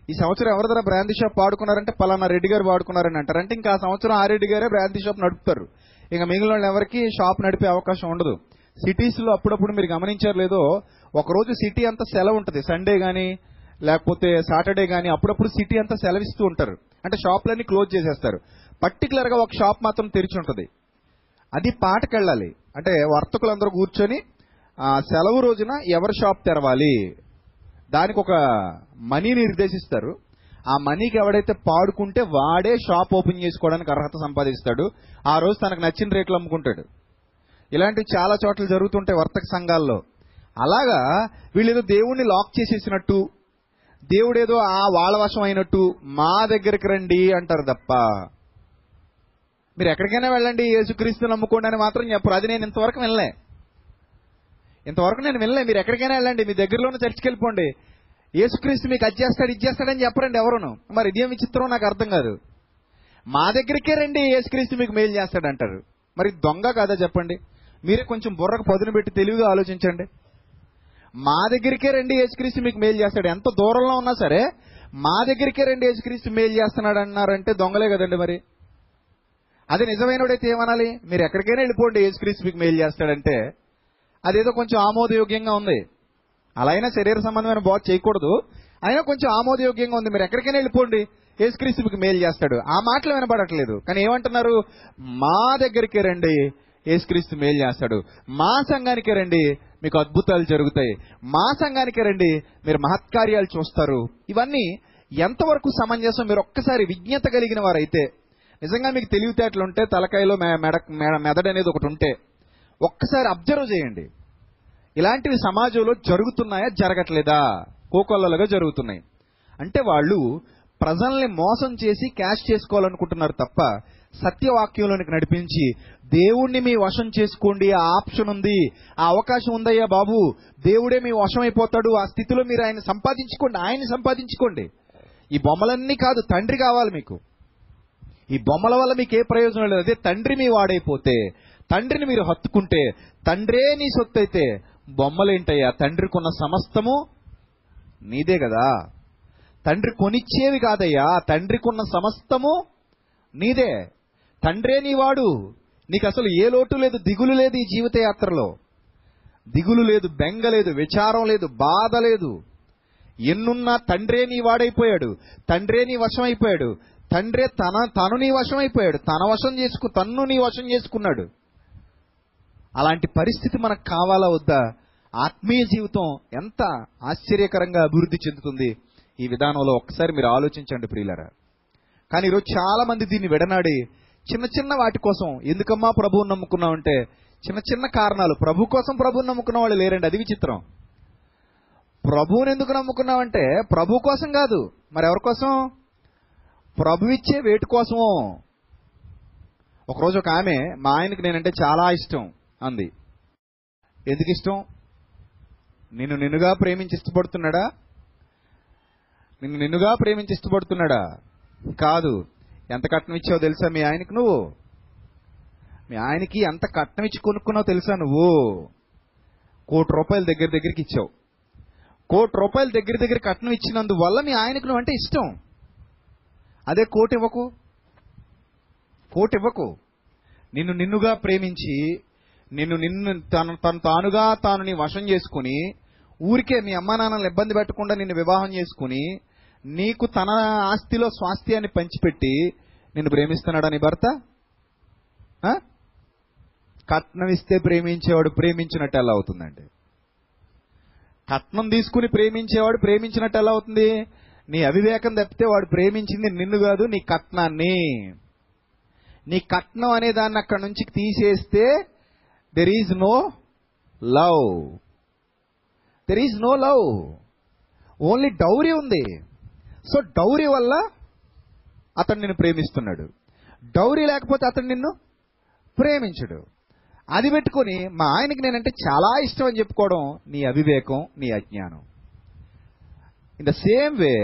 ఈ సంవత్సరం ఎవరి దగ్గర బ్రాందీ షాప్ వాడుకున్నారంటే పలానా రెడ్డి గారు వాడుకున్నారని అంటారు. అంటే ఇంకా ఆ సంవత్సరం ఆ రెడ్డి గారే బ్రాందీ షాప్ నడుపుతారు. ఇక మిగిలిన వాళ్ళు ఎవరికి షాప్ నడిపే అవకాశం ఉండదు. సిటీస్లో అప్పుడప్పుడు మీరు గమనించారు లేదో ఒకరోజు సిటీ అంతా సెలవు ఉంటుంది. సండే కానీ లేకపోతే సాటర్డే కానీ అప్పుడప్పుడు సిటీ అంతా సెలవిస్తూ ఉంటారు. అంటే షాపులన్నీ క్లోజ్ చేసేస్తారు. పర్టికులర్గా ఒక షాప్ మాత్రం తెరిచి ఉంటుంది. అది పాటకెళ్ళాలి. అంటే వర్తకులందరూ కూర్చొని ఆ సెలవు రోజున ఎవరి షాప్ తెరవాలి? దానికి ఒక మనీని నిర్దేశిస్తారు. ఆ మనీకి ఎవడైతే పాడుకుంటే వాడే షాప్ ఓపెన్ చేసుకోవడానికి అర్హత సంపాదిస్తాడు. ఆ రోజు తనకు నచ్చిన రేట్లు అమ్ముకుంటాడు. ఇలాంటివి చాలా చోట్ల జరుగుతుంటాయి వర్తక సంఘాల్లో. అలాగా వీళ్ళేదో దేవుణ్ణి లాక్ చేసేసినట్టు దేవుడేదో ఆ వాళ్ళ వశం అయినట్టు మా దగ్గరికి రండి అంటారు తప్ప. మీరు ఎక్కడికైనా వెళ్ళండి యేసుక్రీస్తు నమ్ముకోండి అని మాత్రం చెప్పరు. అది నేను ఇంతవరకు వెళ్ళలే ఇంతవరకు నేను వెళ్ళలే మీరు ఎక్కడికైనా వెళ్ళండి మీ దగ్గరలోనే చర్చికి వెళ్ళిపోండి. యేసుక్రీస్తు మీకు అది చేస్తాడు ఇది చేస్తాడని చెప్పరండి ఎవరును. మరి ఇదేం విచిత్రం నాకు అర్థం కాదు. మా దగ్గరికే రండి యేసుక్రీస్తు మీకు మేలు చేస్తాడు అంటారు మరి దొంగ కాదా చెప్పండి? మీరే కొంచెం బుర్రకు పదును పెట్టి తెలివిగా ఆలోచించండి. మా దగ్గరికే రండి యేసుక్రీస్తు మీకు మేలు చేస్తాడు. ఎంత దూరంలో ఉన్నా సరే మా దగ్గరికే రండి యేసుక్రీస్తు మేలు చేస్తున్నాడు అన్నారంటే దొంగలే కదండి మరి. అది నిజమైనడైతే ఏమనాలి? మీరు ఎక్కడికైనా వెళ్ళిపోండి యేసుక్రీస్తు మీకు మేలు చేస్తాడంటే. అదేదో కొంచెం ఆమోదయోగ్యంగా ఉంది. అలా అయినా శరీర సంబంధమైన బాధ చేయకూడదు. అయినా కొంచెం ఆమోదయోగ్యంగా ఉంది. మీరు ఎక్కడికైనా వెళ్ళిపోండి. యేసుక్రీస్తు మీకు మేలు చేస్తాడు. ఆ మాటలు వినపడట్లేదు కానీ ఏమంటున్నారు? మా దగ్గరికి రండి. యేసుక్రీస్తు మేలు చేస్తాడు. మా సంఘానికి రండి. మీకు అద్భుతాలు జరుగుతాయి. మా సంఘానికి రండి. మీరు మహత్కార్యాలు చూస్తారు. ఇవన్నీ ఎంతవరకు సమంజసం? మీరు ఒక్కసారి విజ్ఞత కలిగిన వారైతే నిజంగా మీకు తెలివితేటలు ఉంటే తలకాయలో మె- మెడ మెదడు అనేది ఒకటి ఉంటే ఒక్కసారి అబ్జర్వ్ చేయండి. ఇలాంటివి సమాజంలో జరుగుతున్నాయా జరగట్లేదా? కోకొల్లలుగా జరుగుతున్నాయి. అంటే వాళ్ళు ప్రజల్ని మోసం చేసి క్యాష్ చేసుకోవాలనుకుంటున్నారు తప్ప సత్యవాక్యంలోనికి నడిపించి దేవుణ్ణి మీ వశం చేసుకోండి ఆ ఆప్షన్ ఉంది ఆ అవకాశం ఉందయ్యా బాబు దేవుడే మీ వశం అయిపోతాడు ఆ స్థితిలో మీరు ఆయన సంపాదించుకోండి ఆయన్ని సంపాదించుకోండి. ఈ బొమ్మలన్నీ కాదు తండ్రి కావాలి మీకు. ఈ బొమ్మల వల్ల మీకు ఏ ప్రయోజనం లేదు. అదే తండ్రి మీ వాడైపోతే తండ్రిని మీరు హత్తుకుంటే తండ్రే నీ సొత్తు అయితే బొమ్మలేంటయ్యా? తండ్రికి ఉన్న సమస్తము నీదే కదా. తండ్రి కొనిచ్చేవి కాదయ్యా. తండ్రికి ఉన్న సమస్తము నీదే. తండ్రే నీవాడు. నీకు అసలు ఏ లోటు లేదు దిగులు లేదు ఈ జీవిత యాత్రలో దిగులు లేదు బెంగ లేదు విచారం లేదు బాధ లేదు. ఎన్నున్నా తండ్రే నీ వాడైపోయాడు. తండ్రే నీ వశం అయిపోయాడు తండ్రే తన తను నీ వశం అయిపోయాడు తన వశం చేసుకు తన్ను నీ వశం చేసుకున్నాడు. అలాంటి పరిస్థితి మనకు కావాలా వద్దా? ఆత్మీయ జీవితం ఎంత ఆశ్చర్యకరంగా అభివృద్ధి చెందుతుంది? ఈ విధానంలో ఒక్కసారి మీరు ఆలోచించండి ప్రియులరా. కానీ ఈరోజు చాలా మంది దీన్ని విడనాడి చిన్న చిన్న వాటి కోసం ఎందుకమ్మా ప్రభువుని నమ్ముకున్నామంటే చిన్న చిన్న కారణాలు. ప్రభు కోసం ప్రభువుని నమ్ముకున్న వాళ్ళు లేరండి అది విచిత్రం. ప్రభువుని ఎందుకు నమ్ముకున్నామంటే ప్రభు కోసం కాదు. మరి ఎవరి కోసం? ప్రభు ఇచ్చే వేటి కోసమో. ఒకరోజు ఒక ఆమె మా ఆయనకి నేనంటే చాలా ఇష్టం. అంది. ఎందుకు ఇష్టం నిన్ను నిన్నుగా ప్రేమించి ఇష్టపడుతున్నాడా? నిన్ను నిన్నుగా ప్రేమించి ఇష్టపడుతున్నాడా? కాదు. ఎంత కట్నం ఇచ్చావో తెలుసా మీ ఆయనకు నువ్వు? మీ ఆయనకి ఎంత కట్నం ఇచ్చి కొనుక్కున్నావు తెలుసా నువ్వు? కోటి రూపాయలు దగ్గర దగ్గరికి ఇచ్చావు. కోటి రూపాయలు దగ్గర దగ్గర కట్నం ఇచ్చినందువల్ల మీ ఆయనకు నువ్వు అంటే ఇష్టం. అదే కోటి ఇవ్వకు. కోటి ఇవ్వకు. నిన్ను నిన్నుగా ప్రేమించి నిన్ను నిన్ను తను తను తానుగా తాను నీ వశం చేసుకుని ఊరికే మీ అమ్మా నాన్నలు ఇబ్బంది పెట్టకుండా నిన్ను వివాహం చేసుకుని నీకు తన ఆస్తిలో స్వాస్థ్యాన్ని పంచిపెట్టి నిన్ను ప్రేమిస్తున్నాడా నీ భర్త? కట్నం ఇస్తే ప్రేమించేవాడు ప్రేమించినట్టు ఎలా అవుతుందండి? కట్నం తీసుకుని ప్రేమించేవాడు ప్రేమించినట్టు ఎలా అవుతుంది? నీ అవివేకం తప్పితే వాడు ప్రేమించింది నిన్ను కాదు నీ కట్నాన్ని. నీ కట్నం అనే దాన్ని అక్కడ నుంచి తీసేస్తే there is no love there is no love only dowry ఉంది. సో డౌరీ వల్ల అతను నిన్ను ప్రేమిస్తున్నాడు. డౌరీ లేకపోతే అతను నిన్ను ప్రేమించడు. అది పెట్టుకొని మా ఆయనకి నేనంటే చాలా ఇష్టం అని చెప్పుకోవడం నీ అవివేకం నీ అజ్ఞానం. ఇన్ ద సేమ్ వే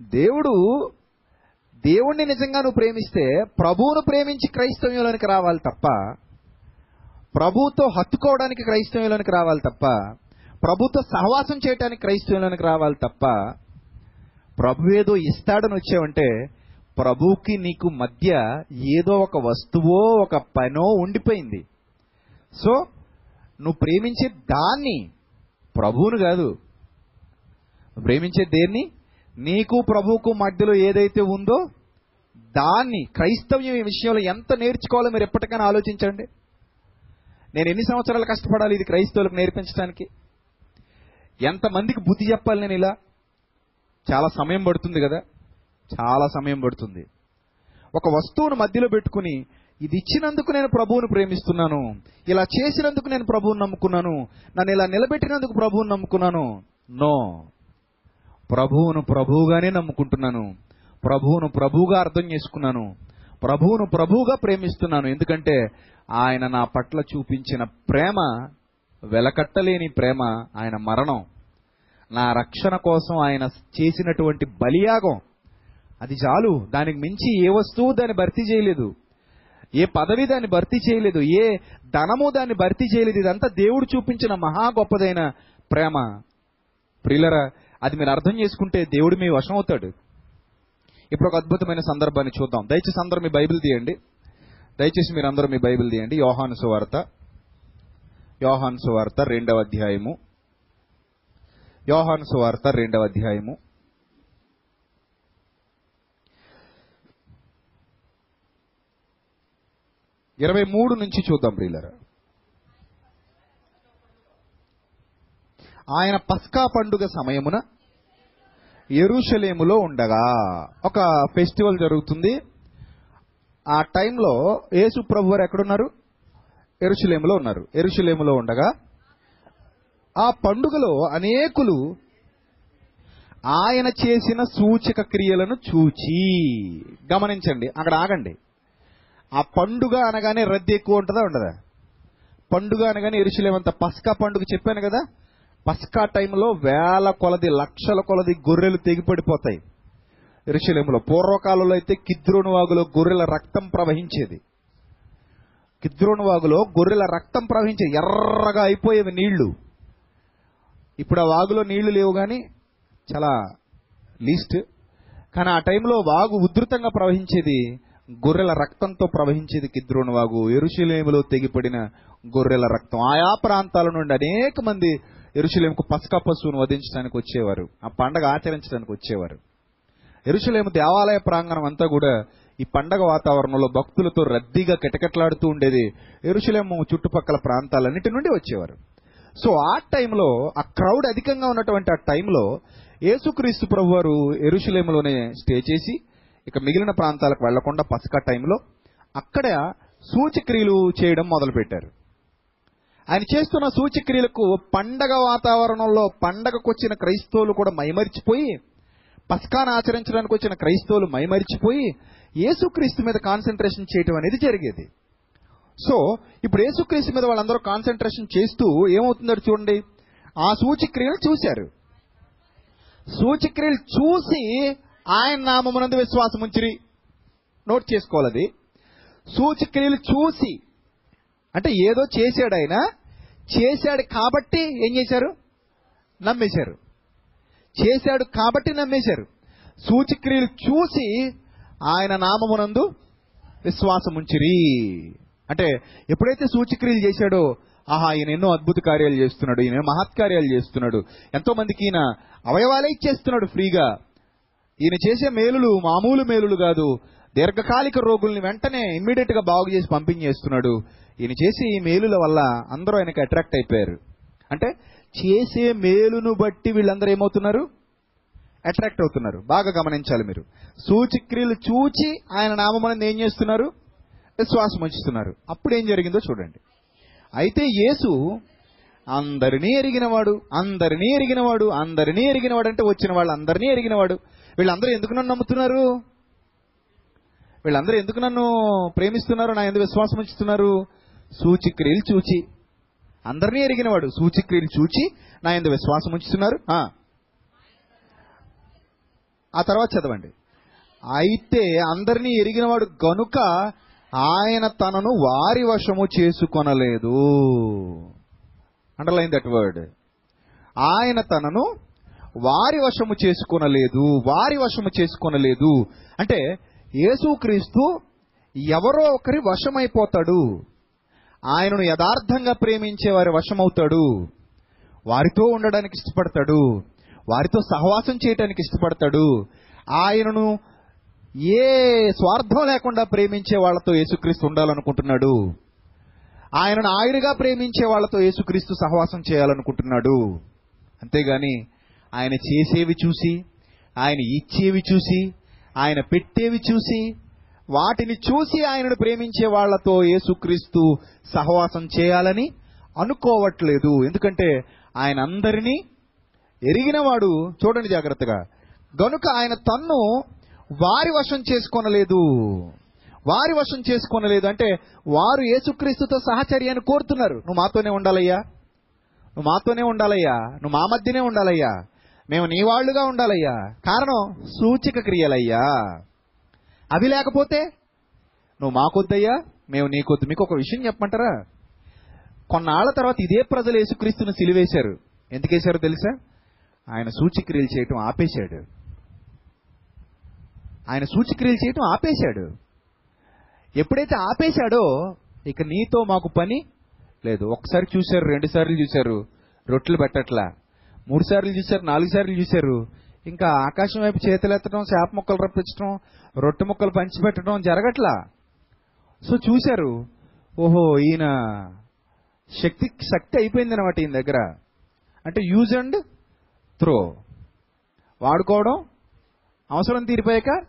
దేవుడు దేవుణ్ణి నిజంగా నువ్వు ప్రేమిస్తే ప్రభువును ప్రేమించి క్రైస్తవ్యంలోనికి రావాలి తప్ప ప్రభుతో హత్తుకోవడానికి క్రైస్తవ్యంలోనికి రావాలి తప్ప ప్రభుతో సహవాసం చేయడానికి క్రైస్తవ్యంలోనికి రావాలి తప్ప ప్రభు ఏదో ఇస్తాడని వచ్చావంటే ప్రభుకి నీకు మధ్య ఏదో ఒక వస్తువో ఒక పనో ఉండిపోయింది. సో నువ్వు ప్రేమించే దాన్ని ప్రభువును కాదు. ప్రేమించే దేన్ని? నీకు ప్రభువుకు మధ్యలో ఏదైతే ఉందో దాన్ని క్రైస్తవ్యం ఈ విషయంలో ఎంత నేర్చుకోవాలో మీరు ఎప్పటికైనా ఆలోచించండి. నేను ఎన్ని సంవత్సరాలు కష్టపడాలి ఇది క్రైస్తవులకు నేర్పించడానికి ఎంతమందికి బుద్ధి చెప్పాలి నేను ఇలా? చాలా సమయం పడుతుంది కదా? చాలా సమయం పడుతుంది. ఒక వస్తువును మధ్యలో పెట్టుకుని ఇది ఇచ్చినందుకు నేను ప్రభువును ప్రేమిస్తున్నాను. ఇలా చేసినందుకు నేను ప్రభువుని నమ్ముకున్నాను. నన్ను ఇలా నిలబెట్టినందుకు ప్రభువుని నమ్ముకున్నాను. నో. ప్రభువును ప్రభువుగానే నమ్ముకుంటున్నాను. ప్రభువును ప్రభువుగా అర్థం చేసుకున్నాను. ప్రభువును ప్రభువుగా ప్రేమిస్తున్నాను. ఎందుకంటే ఆయన నా పట్ల చూపించిన ప్రేమ వెలకట్టలేని ప్రేమ ఆయన మరణం. నా రక్షణ కోసం ఆయన చేసినటువంటి బలియాగం. అది చాలు. దానికి మించి ఏ వస్తువు దాన్ని భర్తీ చేయలేదు. ఏ పదవి దాన్ని భర్తీ చేయలేదు. ఏ ధనము దాన్ని భర్తీ చేయలేదు. ఇదంతా దేవుడు చూపించిన మహా గొప్పదైన ప్రేమ. ప్రియులరా అది మీరు అర్థం చేసుకుంటే దేవుడు మీ వశం అవుతాడు. ఇప్పుడు ఒక అద్భుతమైన సందర్భాన్ని చూద్దాం. దయచేసి అందరూ మీ బైబిల్ తీయండి. దయచేసి మీరు అందరూ మీ బైబిల్ తీయండి. యోహాను సువార్త. యోహాను సువార్త రెండవ అధ్యాయము. యోహాను సువార్త రెండవ అధ్యాయము. ఇరవై మూడు నుంచి చూద్దాం ప్రియులరా. ఆయన పస్కా పండుగ సమయమున ఎరుషలేములో ఉండగా ఒక ఫెస్టివల్ జరుగుతుంది. ఆ టైంలో యేసు ప్రభు వారు ఎక్కడున్నారు? ఎరుషలేములో ఉన్నారు. ఎరుషలేములో ఉండగా ఆ పండుగలో అనేకులు ఆయన చేసిన సూచక క్రియలను చూచి గమనించండి అక్కడ ఆగండి. ఆ పండుగ అనగానే రద్దీ ఎక్కువ ఉంటుందా? ఉండదా? పండుగ అనగానే ఎరుసలేమంత పస్కా పండుగ చెప్పాను కదా పస్కా టైంలో వేల కొలది లక్షల కొలది గొర్రెలు తెగిపడిపోతాయి. ఎరుశలేములో పూర్వకాలంలో అయితే కిద్రోను వాగులో గొర్రెల రక్తం ప్రవహించేది. కిద్రోను వాగులో గొర్రెల రక్తం ప్రవహించేది ఎర్రగా అయిపోయేవి నీళ్ళు. ఇప్పుడు ఆ వాగులో నీళ్ళు లేవు కానీ చాలా లీస్ట్. కానీ ఆ టైంలో వాగు ఉధృతంగా ప్రవహించేది గొర్రెల రక్తంతో ప్రవహించేది కిద్రోను వాగు. ఎరుశలేములో తెగిపడిన గొర్రెల రక్తం. ఆయా ప్రాంతాల నుండి అనేక మంది ఎరుశలేముకు పసకా పశువును వధించడానికి వచ్చేవారు. ఆ పండగ ఆచరించడానికి వచ్చేవారు. ఎరుశలేము దేవాలయ ప్రాంగణం అంతా కూడా ఈ పండగ వాతావరణంలో భక్తులతో రద్దీగా కిటకిటలాడుతూ ఉండేది. ఎరుశలేము చుట్టుపక్కల ప్రాంతాలన్నిటి నుండి వచ్చేవారు. సో ఆ టైంలో ఆ క్రౌడ్ అధికంగా ఉన్నటువంటి ఆ టైంలో యేసుక్రీస్తు ప్రభు వారు ఎరుశలేములోనే స్టే చేసి ఇక మిగిలిన ప్రాంతాలకు వెళ్ళకుండా పసకా టైంలో అక్కడ సూచక్రియలు చేయడం మొదలుపెట్టారు. ఆయన చేస్తున్న సూచక్రియలకు పండగ వాతావరణంలో పండగకు వచ్చిన క్రైస్తవులు కూడా మైమరిచిపోయి పస్కాను ఆచరించడానికి వచ్చిన క్రైస్తవులు మైమరిచిపోయి యేసుక్రీస్తు మీద కాన్సన్ట్రేషన్ చేయటం అనేది జరిగేది. సో ఇప్పుడు యేసుక్రీస్తు మీద వాళ్ళందరూ కాన్సన్ట్రేషన్ చేస్తూ ఏమవుతుందో చూడండి. ఆ సూచక్రియలు చూశారు. సూచక్రియలు చూసి ఆయన నామమునందు విశ్వాసం ఉంచిరి నోట్ చేసుకోవాలి అది. సూచక్రియలు చూసి అంటే ఏదో చేశాడు ఆయన చేశాడు కాబట్టి ఏం చేశారు? నమ్మేశారు. చేశాడు కాబట్టి నమ్మేశారు. సూచిక్రియలు చూసి ఆయన నామమునందు విశ్వాసం ఉంచిరి అంటే ఎప్పుడైతే సూచిక్రియలు చేశాడో ఆహా ఈయన ఎన్నో అద్భుత కార్యాలు చేస్తున్నాడు ఈయన మహత్కార్యాలు చేస్తున్నాడు ఎంతో మందికి ఈయన అవయవాలే ఇచ్చేస్తున్నాడు ఫ్రీగా. ఈయన చేసే మేలులు మామూలు మేలులు కాదు దీర్ఘకాలిక రోగుల్ని వెంటనే ఇమ్మీడియట్గా బాగు చేసి పంపించేస్తున్నాడు. ఈయన చేసే ఈ మేలుల వల్ల అందరూ ఆయనకి అట్రాక్ట్ అయిపోయారు. అంటే చేసే మేలును బట్టి వీళ్ళందరూ ఏమవుతున్నారు? అట్రాక్ట్ అవుతున్నారు. బాగా గమనించాలి మీరు. సూచిక్రియలు చూచి ఆయన నామమని ఏం చేస్తున్నారు? విశ్వాసం ఉంచుతున్నారు. అప్పుడు ఏం జరిగిందో చూడండి. అయితే యేసు అందరినీ ఎరిగినవాడు అందరినీ ఎరిగినవాడు అందరినీ ఎరిగినవాడు అంటే వచ్చిన వాళ్ళందరినీ ఎరిగినవాడు. వీళ్ళందరూ ఎందుకు నన్ను నమ్ముతున్నారు? వీళ్ళందరూ ఎందుకు నన్ను ప్రేమిస్తున్నారు? నా ఎందుకు విశ్వాసం ఉంచుతున్నారు? సూచిక్రియలు చూచి. అందరినీ ఎరిగినవాడు సూచిక్రియలు చూచి నా ఎందు విశ్వాసం ఉంచుతున్నారు. ఆ. తర్వాత చదవండి. అయితే అందరినీ ఎరిగినవాడు గనుక ఆయన తనను వారి వశము చేసుకొనలేదు. అండర్లైన్ దట్ వర్డ్ ఆయన తనను వారి వశము చేసుకొనలేదు వారి వశము చేసుకొనలేదు. అంటే యేసుక్రీస్తు ఎవరో ఒకరి వశమైపోతాడు. ఆయనను యథార్థంగా ప్రేమించే వారి వశమవుతాడు. వారితో ఉండడానికి ఇష్టపడతాడు. వారితో సహవాసం చేయడానికి ఇష్టపడతాడు. ఆయనను ఏ స్వార్థం లేకుండా ప్రేమించే వాళ్ళతో యేసుక్రీస్తు ఉండాలనుకుంటున్నాడు. ఆయనను ఆయనగా ప్రేమించే వాళ్ళతో యేసుక్రీస్తు సహవాసం చేయాలనుకుంటున్నాడు. అంతేగాని ఆయన చేసేవి చూసి ఆయన ఇచ్చేవి చూసి ఆయన పెట్టేవి చూసి వాటిని చూసి ఆయనను ప్రేమించే వాళ్ళతో యేసుక్రీస్తు సహవాసం చేయాలని అనుకోవట్లేదు. ఎందుకంటే ఆయన అందరినీ ఎరిగినవాడు చూడండి జాగ్రత్తగా. గనుక ఆయన తన్ను వారి వశం చేసుకొనలేదు. వారి వశం చేసుకొనలేదు అంటే వారు యేసుక్రీస్తుతో సహచర్యాన్ని కోరుతున్నారు. నువ్వు మాతోనే ఉండాలయ్యా. నువ్వు మాతోనే ఉండాలయ్యా. నువ్వు మా మధ్యనే ఉండాలయ్యా. మేము నీ వాళ్ళుగా ఉండాలయ్యా. కారణం సూచిక క్రియలయ్యా. అవి లేకపోతే? నువ్వు మాకొద్దయ్యా మేము నీకొద్దు. మీకు ఒక విషయం చెప్పమంటారా? కొన్నాళ్ళ తర్వాత ఇదే ప్రజలు యేసుక్రీస్తును సిలివేశారు. ఎందుకు తెలుసా? ఆయన సూచిక్రియలు చేయటం ఆపేశాడు. ఆయన సూచిక్రియలు చేయటం ఆపేశాడు. ఎప్పుడైతే ఆపేశాడో ఇక నీతో మాకు పని లేదు. ఒకసారి చూశారు రెండు సార్లు చూశారు. రొట్టెలు పెట్టట్లా. మూడు సార్లు చూశారు నాలుగు సార్లు చూశారు. ఇంకా ఆకాశం వైపు చేతులెత్తడం చేప ముక్కలు రప్పించడం రొట్టె ముక్కలు పంచిపెట్టడం జరగట్లా? సో చూశారు ఓహో ఈయన శక్తి శక్తి అయిపోయింది అనమాట ఈయన దగ్గర. అంటే యూజ్ అండ్ త్రో వాడుకోవడం అవసరం తీరిపోయాక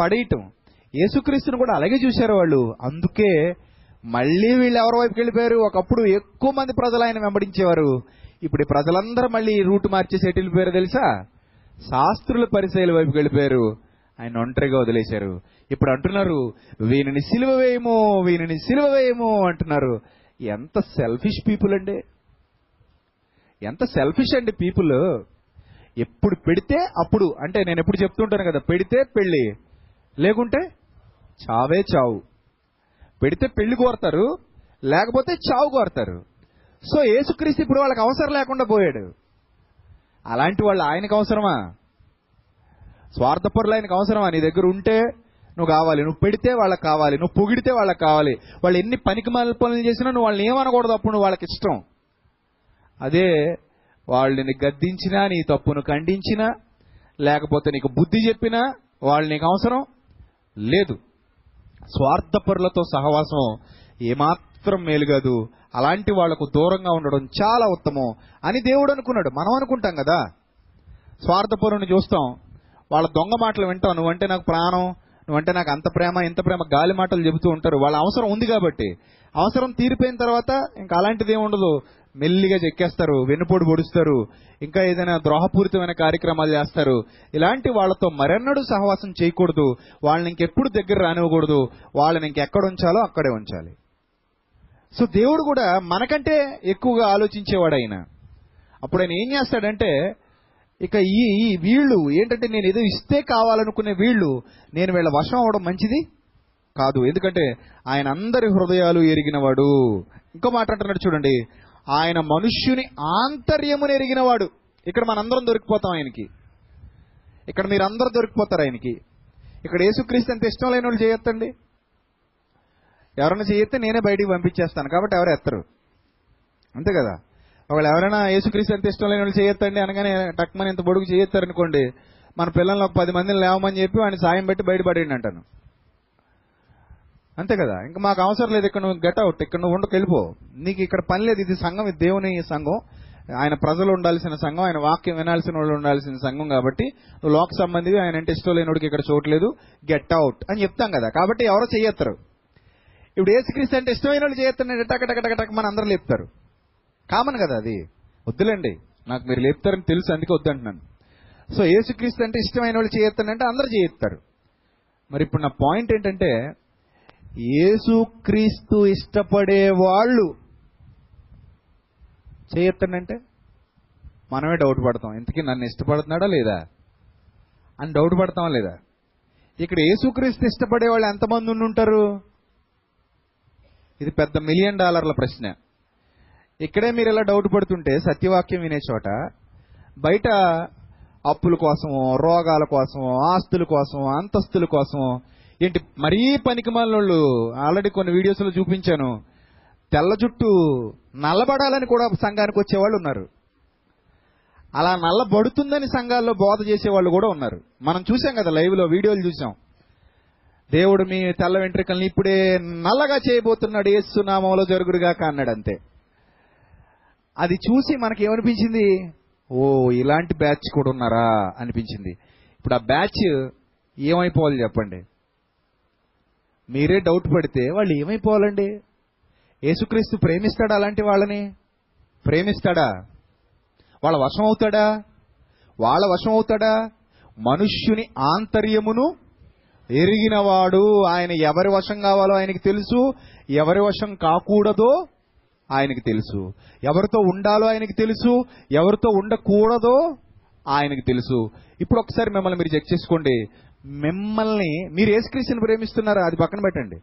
పడేయటం. యేసుక్రీస్తుని కూడా అలాగే చూశారు వాళ్ళు. అందుకే మళ్ళీ వీళ్ళు ఎవరి వైపుకి వెళ్ళిపోయారు? ఒకప్పుడు ఎక్కువ మంది ప్రజలు ఆయన వెంబడించేవారు. ఇప్పుడు ప్రజలందరూ మళ్ళీ రూట్ మార్చేసి ఎటు వెళ్ళిపోయారు తెలుసా? శాస్త్రుల పరిచయాల వైపుకి వెళ్ళిపోయారు. ఆయన ఒంటరిగా వదిలేశారు. ఇప్పుడు అంటున్నారు వీనిని సిలువ వేయము వీనిని సిలువ వేయము అంటున్నారు. ఎంత సెల్ఫిష్ పీపుల్ అండి. ఎంత సెల్ఫిష్ అండి పీపుల్ ఎప్పుడు పెడితే అప్పుడు అంటే నేను ఎప్పుడు చెప్తుంటాను కదా పెడితే పెళ్ళి లేకుంటే చావే చావు. పెడితే పెళ్ళి కోరతారు లేకపోతే చావు కోరతారు. సో యేసుక్రీస్తు ఇప్పుడు వాళ్ళకి అవసరం లేకుండా పోయాడు. అలాంటి వాళ్ళు ఆయనకు అవసరమా? స్వార్థపరులైనకు అవసరమా? నీ దగ్గర ఉంటే నువ్వు కావాలి నువ్వు పెడితే వాళ్ళకి కావాలి నువ్వు పొగిడితే వాళ్ళకి కావాలి. వాళ్ళు ఎన్ని పనికి పనులు చేసినా నువ్వు వాళ్ళని ఏమనకూడదు అప్పుడు నువ్వు వాళ్ళకి ఇష్టం. అదే వాళ్ళని గద్దించినా నీ తప్పును ఖండించినా లేకపోతే నీకు బుద్ధి చెప్పినా వాళ్ళు నీకు అవసరం లేదు. స్వార్థపరులతో సహవాసం ఏమాత్రం మేలు కాదు. అలాంటి వాళ్ళకు దూరంగా ఉండడం చాలా ఉత్తమం అని దేవుడు అనుకున్నాడు. మనం అనుకుంటాం కదా? స్వార్థపరుని చూస్తాం. వాళ్ళ దొంగ మాటలు వింటావు. నువ్వంటే నాకు ప్రాణం నువ్వంటే నాకు అంత ప్రేమ ఇంత ప్రేమ గాలి మాటలు చెబుతూ ఉంటారు. వాళ్ళ అవసరం ఉంది కాబట్టి. అవసరం తీరిపోయిన తర్వాత ఇంకా అలాంటిది ఏమి ఉండదు. మెల్లిగా చెక్కేస్తారు వెన్నుపోటు పొడుస్తారు ఇంకా ఏదైనా ద్రోహపూరితమైన కార్యక్రమాలు చేస్తారు. ఇలాంటి వాళ్ళతో మరెన్నడూ సహవాసం చేయకూడదు. వాళ్ళని ఇంకెప్పుడు దగ్గర రానివ్వకూడదు. వాళ్ళని ఇంకెక్కడ ఉంచాలో అక్కడే ఉంచాలి. సో దేవుడు కూడా మనకంటే ఎక్కువగా ఆలోచించేవాడు ఆయన అప్పుడు ఆయన ఏం చేస్తాడంటే ఇక ఈ ఈ వీళ్ళు ఏంటంటే నేను ఏదో ఇస్తే కావాలనుకునే వీళ్ళు నేను వీళ్ళ వశం అవడం మంచిది కాదు. ఎందుకంటే ఆయన అందరి హృదయాలు ఎరిగినవాడు. ఇంకో మాట అంటున్నాడు చూడండి. ఆయన మనుష్యుని ఆంతర్యమును ఎరిగినవాడు. ఇక్కడ మనందరం దొరికిపోతాం ఆయనకి. ఇక్కడ మీరు అందరూ దొరికిపోతారు ఆయనకి. ఇక్కడ యేసుక్రీస్తు ఎంత ఇష్టం లేని వాళ్ళు చేయొద్దండి? ఎవరైనా చేయొస్తే నేనే బయటికి పంపించేస్తాను. కాబట్టి ఎవరు ఎత్తరు? అంతే కదా? ఒకవేళ ఎవరైనా యేసుక్రీస్తు ఎంత ఇష్టం లేని వాళ్ళు చేయొత్తండి అనగానే టక్మని ఇంత బొడుగు చేయొత్తారు అనుకోండి మన పిల్లల్ని ఒక పది మందిని లేవమని చెప్పి వాడిని సాయం పెట్టి బయటపడేయండి అంటాను. అంతే కదా? ఇంకా మాకు అవసరం లేదు ఇక్కడ నువ్వు గెట్ అవుట్ ఇక్కడ నువ్వు ఉండకు వెళ్ళిపో. నీకు ఇక్కడ పని లేదు ఇది సంఘం ఇది దేవుని సంఘం. ఆయన ప్రజలు ఉండాల్సిన సంఘం ఆయన వాక్యం వినాల్సిన వాళ్ళు ఉండాల్సిన సంఘం కాబట్టి నువ్వు లోక సంబంధివి ఆయన అంటే ఇష్టం లేనివాడికి ఇక్కడ చూడలేదు గెట్ అవుట్ అని చెప్తాం కదా? కాబట్టి ఎవరో చేయొత్తారు. ఇప్పుడు ఏసుక్రీస్తు అంటే ఇష్టమైన వాళ్ళు చేయొత్తారు టక టక టక టక మన అందరూ లేపుతారు. కామన్ కదా అది. వద్దులేండి. నాకు మీరు లేపుతారని తెలుసు అందుకే వద్దంటున్నాను. సో ఏసుక్రీస్తు అంటే ఇష్టమైన వాళ్ళు చేయొత్తానంటే అందరూ చేయొత్తారు. మరి ఇప్పుడు నా పాయింట్ ఏంటంటే యేసుక్రీస్తు ఇష్టపడే వాళ్ళు చేయొత్తానంటే మనమే డౌట్ పడతాం. ఇంతకీ నన్ను ఇష్టపడుతున్నాడా లేదా? అని డౌట్ పడతాం లేదా? ఇక్కడ యేసుక్రీస్తు ఇష్టపడే వాళ్ళు ఎంతమంది ఉండి ఉంటారు ఇది పెద్ద మిలియన్ డాలర్ల ప్రశ్న. ఇక్కడే మీరు ఇలా డౌట్ పడుతుంటే సత్యవాక్యం వినే చోట బయట అప్పుల కోసమో రోగాల కోసమో ఆస్తుల కోసమో అంతస్తుల కోసమో ఏంటి మరీ పనికి మనోళ్ళు ఆల్రెడీ కొన్ని వీడియోస్లో చూపించాను తెల్ల జుట్టు నల్లబడాలని కూడా సంఘానికి వచ్చేవాళ్ళు ఉన్నారు. అలా నల్లబడుతుందని సంఘాల్లో బోధ చేసేవాళ్ళు కూడా ఉన్నారు. మనం చూసాం కదా లైవ్లో వీడియోలు చూసాం. దేవుడు మీ తెల్ల వెంట్రుకల్ని ఇప్పుడే నల్లగా చేయబోతున్నాడు ఏసునామంలో జరుగుడుగాక అన్నాడు అంతే. అది చూసి మనకి ఏమనిపించింది ఓ ఇలాంటి బ్యాచ్ కూడా ఉన్నారా? అనిపించింది. ఇప్పుడు ఆ బ్యాచ్ ఏమైపోవాలి చెప్పండి? మీరే డౌట్ పడితే వాళ్ళు ఏమైపోవాలండి? యేసుక్రీస్తు ప్రేమిస్తాడా అలాంటి వాళ్ళని? ప్రేమిస్తాడా? వాళ్ళ వశం అవుతాడా? వాళ్ళ వశం అవుతాడా? మనుష్యుని ఆంతర్యమును ఎరిగినవాడు ఆయన ఎవరి వశం కావాలో ఆయనకి తెలుసు. ఎవరి వశం కాకూడదో ఆయనకి తెలుసు. ఎవరితో ఉండాలో ఆయనకి తెలుసు. ఎవరితో ఉండకూడదో ఆయనకి తెలుసు. ఇప్పుడు ఒకసారి మిమ్మల్ని మీరు చెక్ చేసుకోండి. మిమ్మల్ని మీరు ఏసుక్రీస్తుని ప్రేమిస్తున్నారా? అది పక్కన పెట్టండి.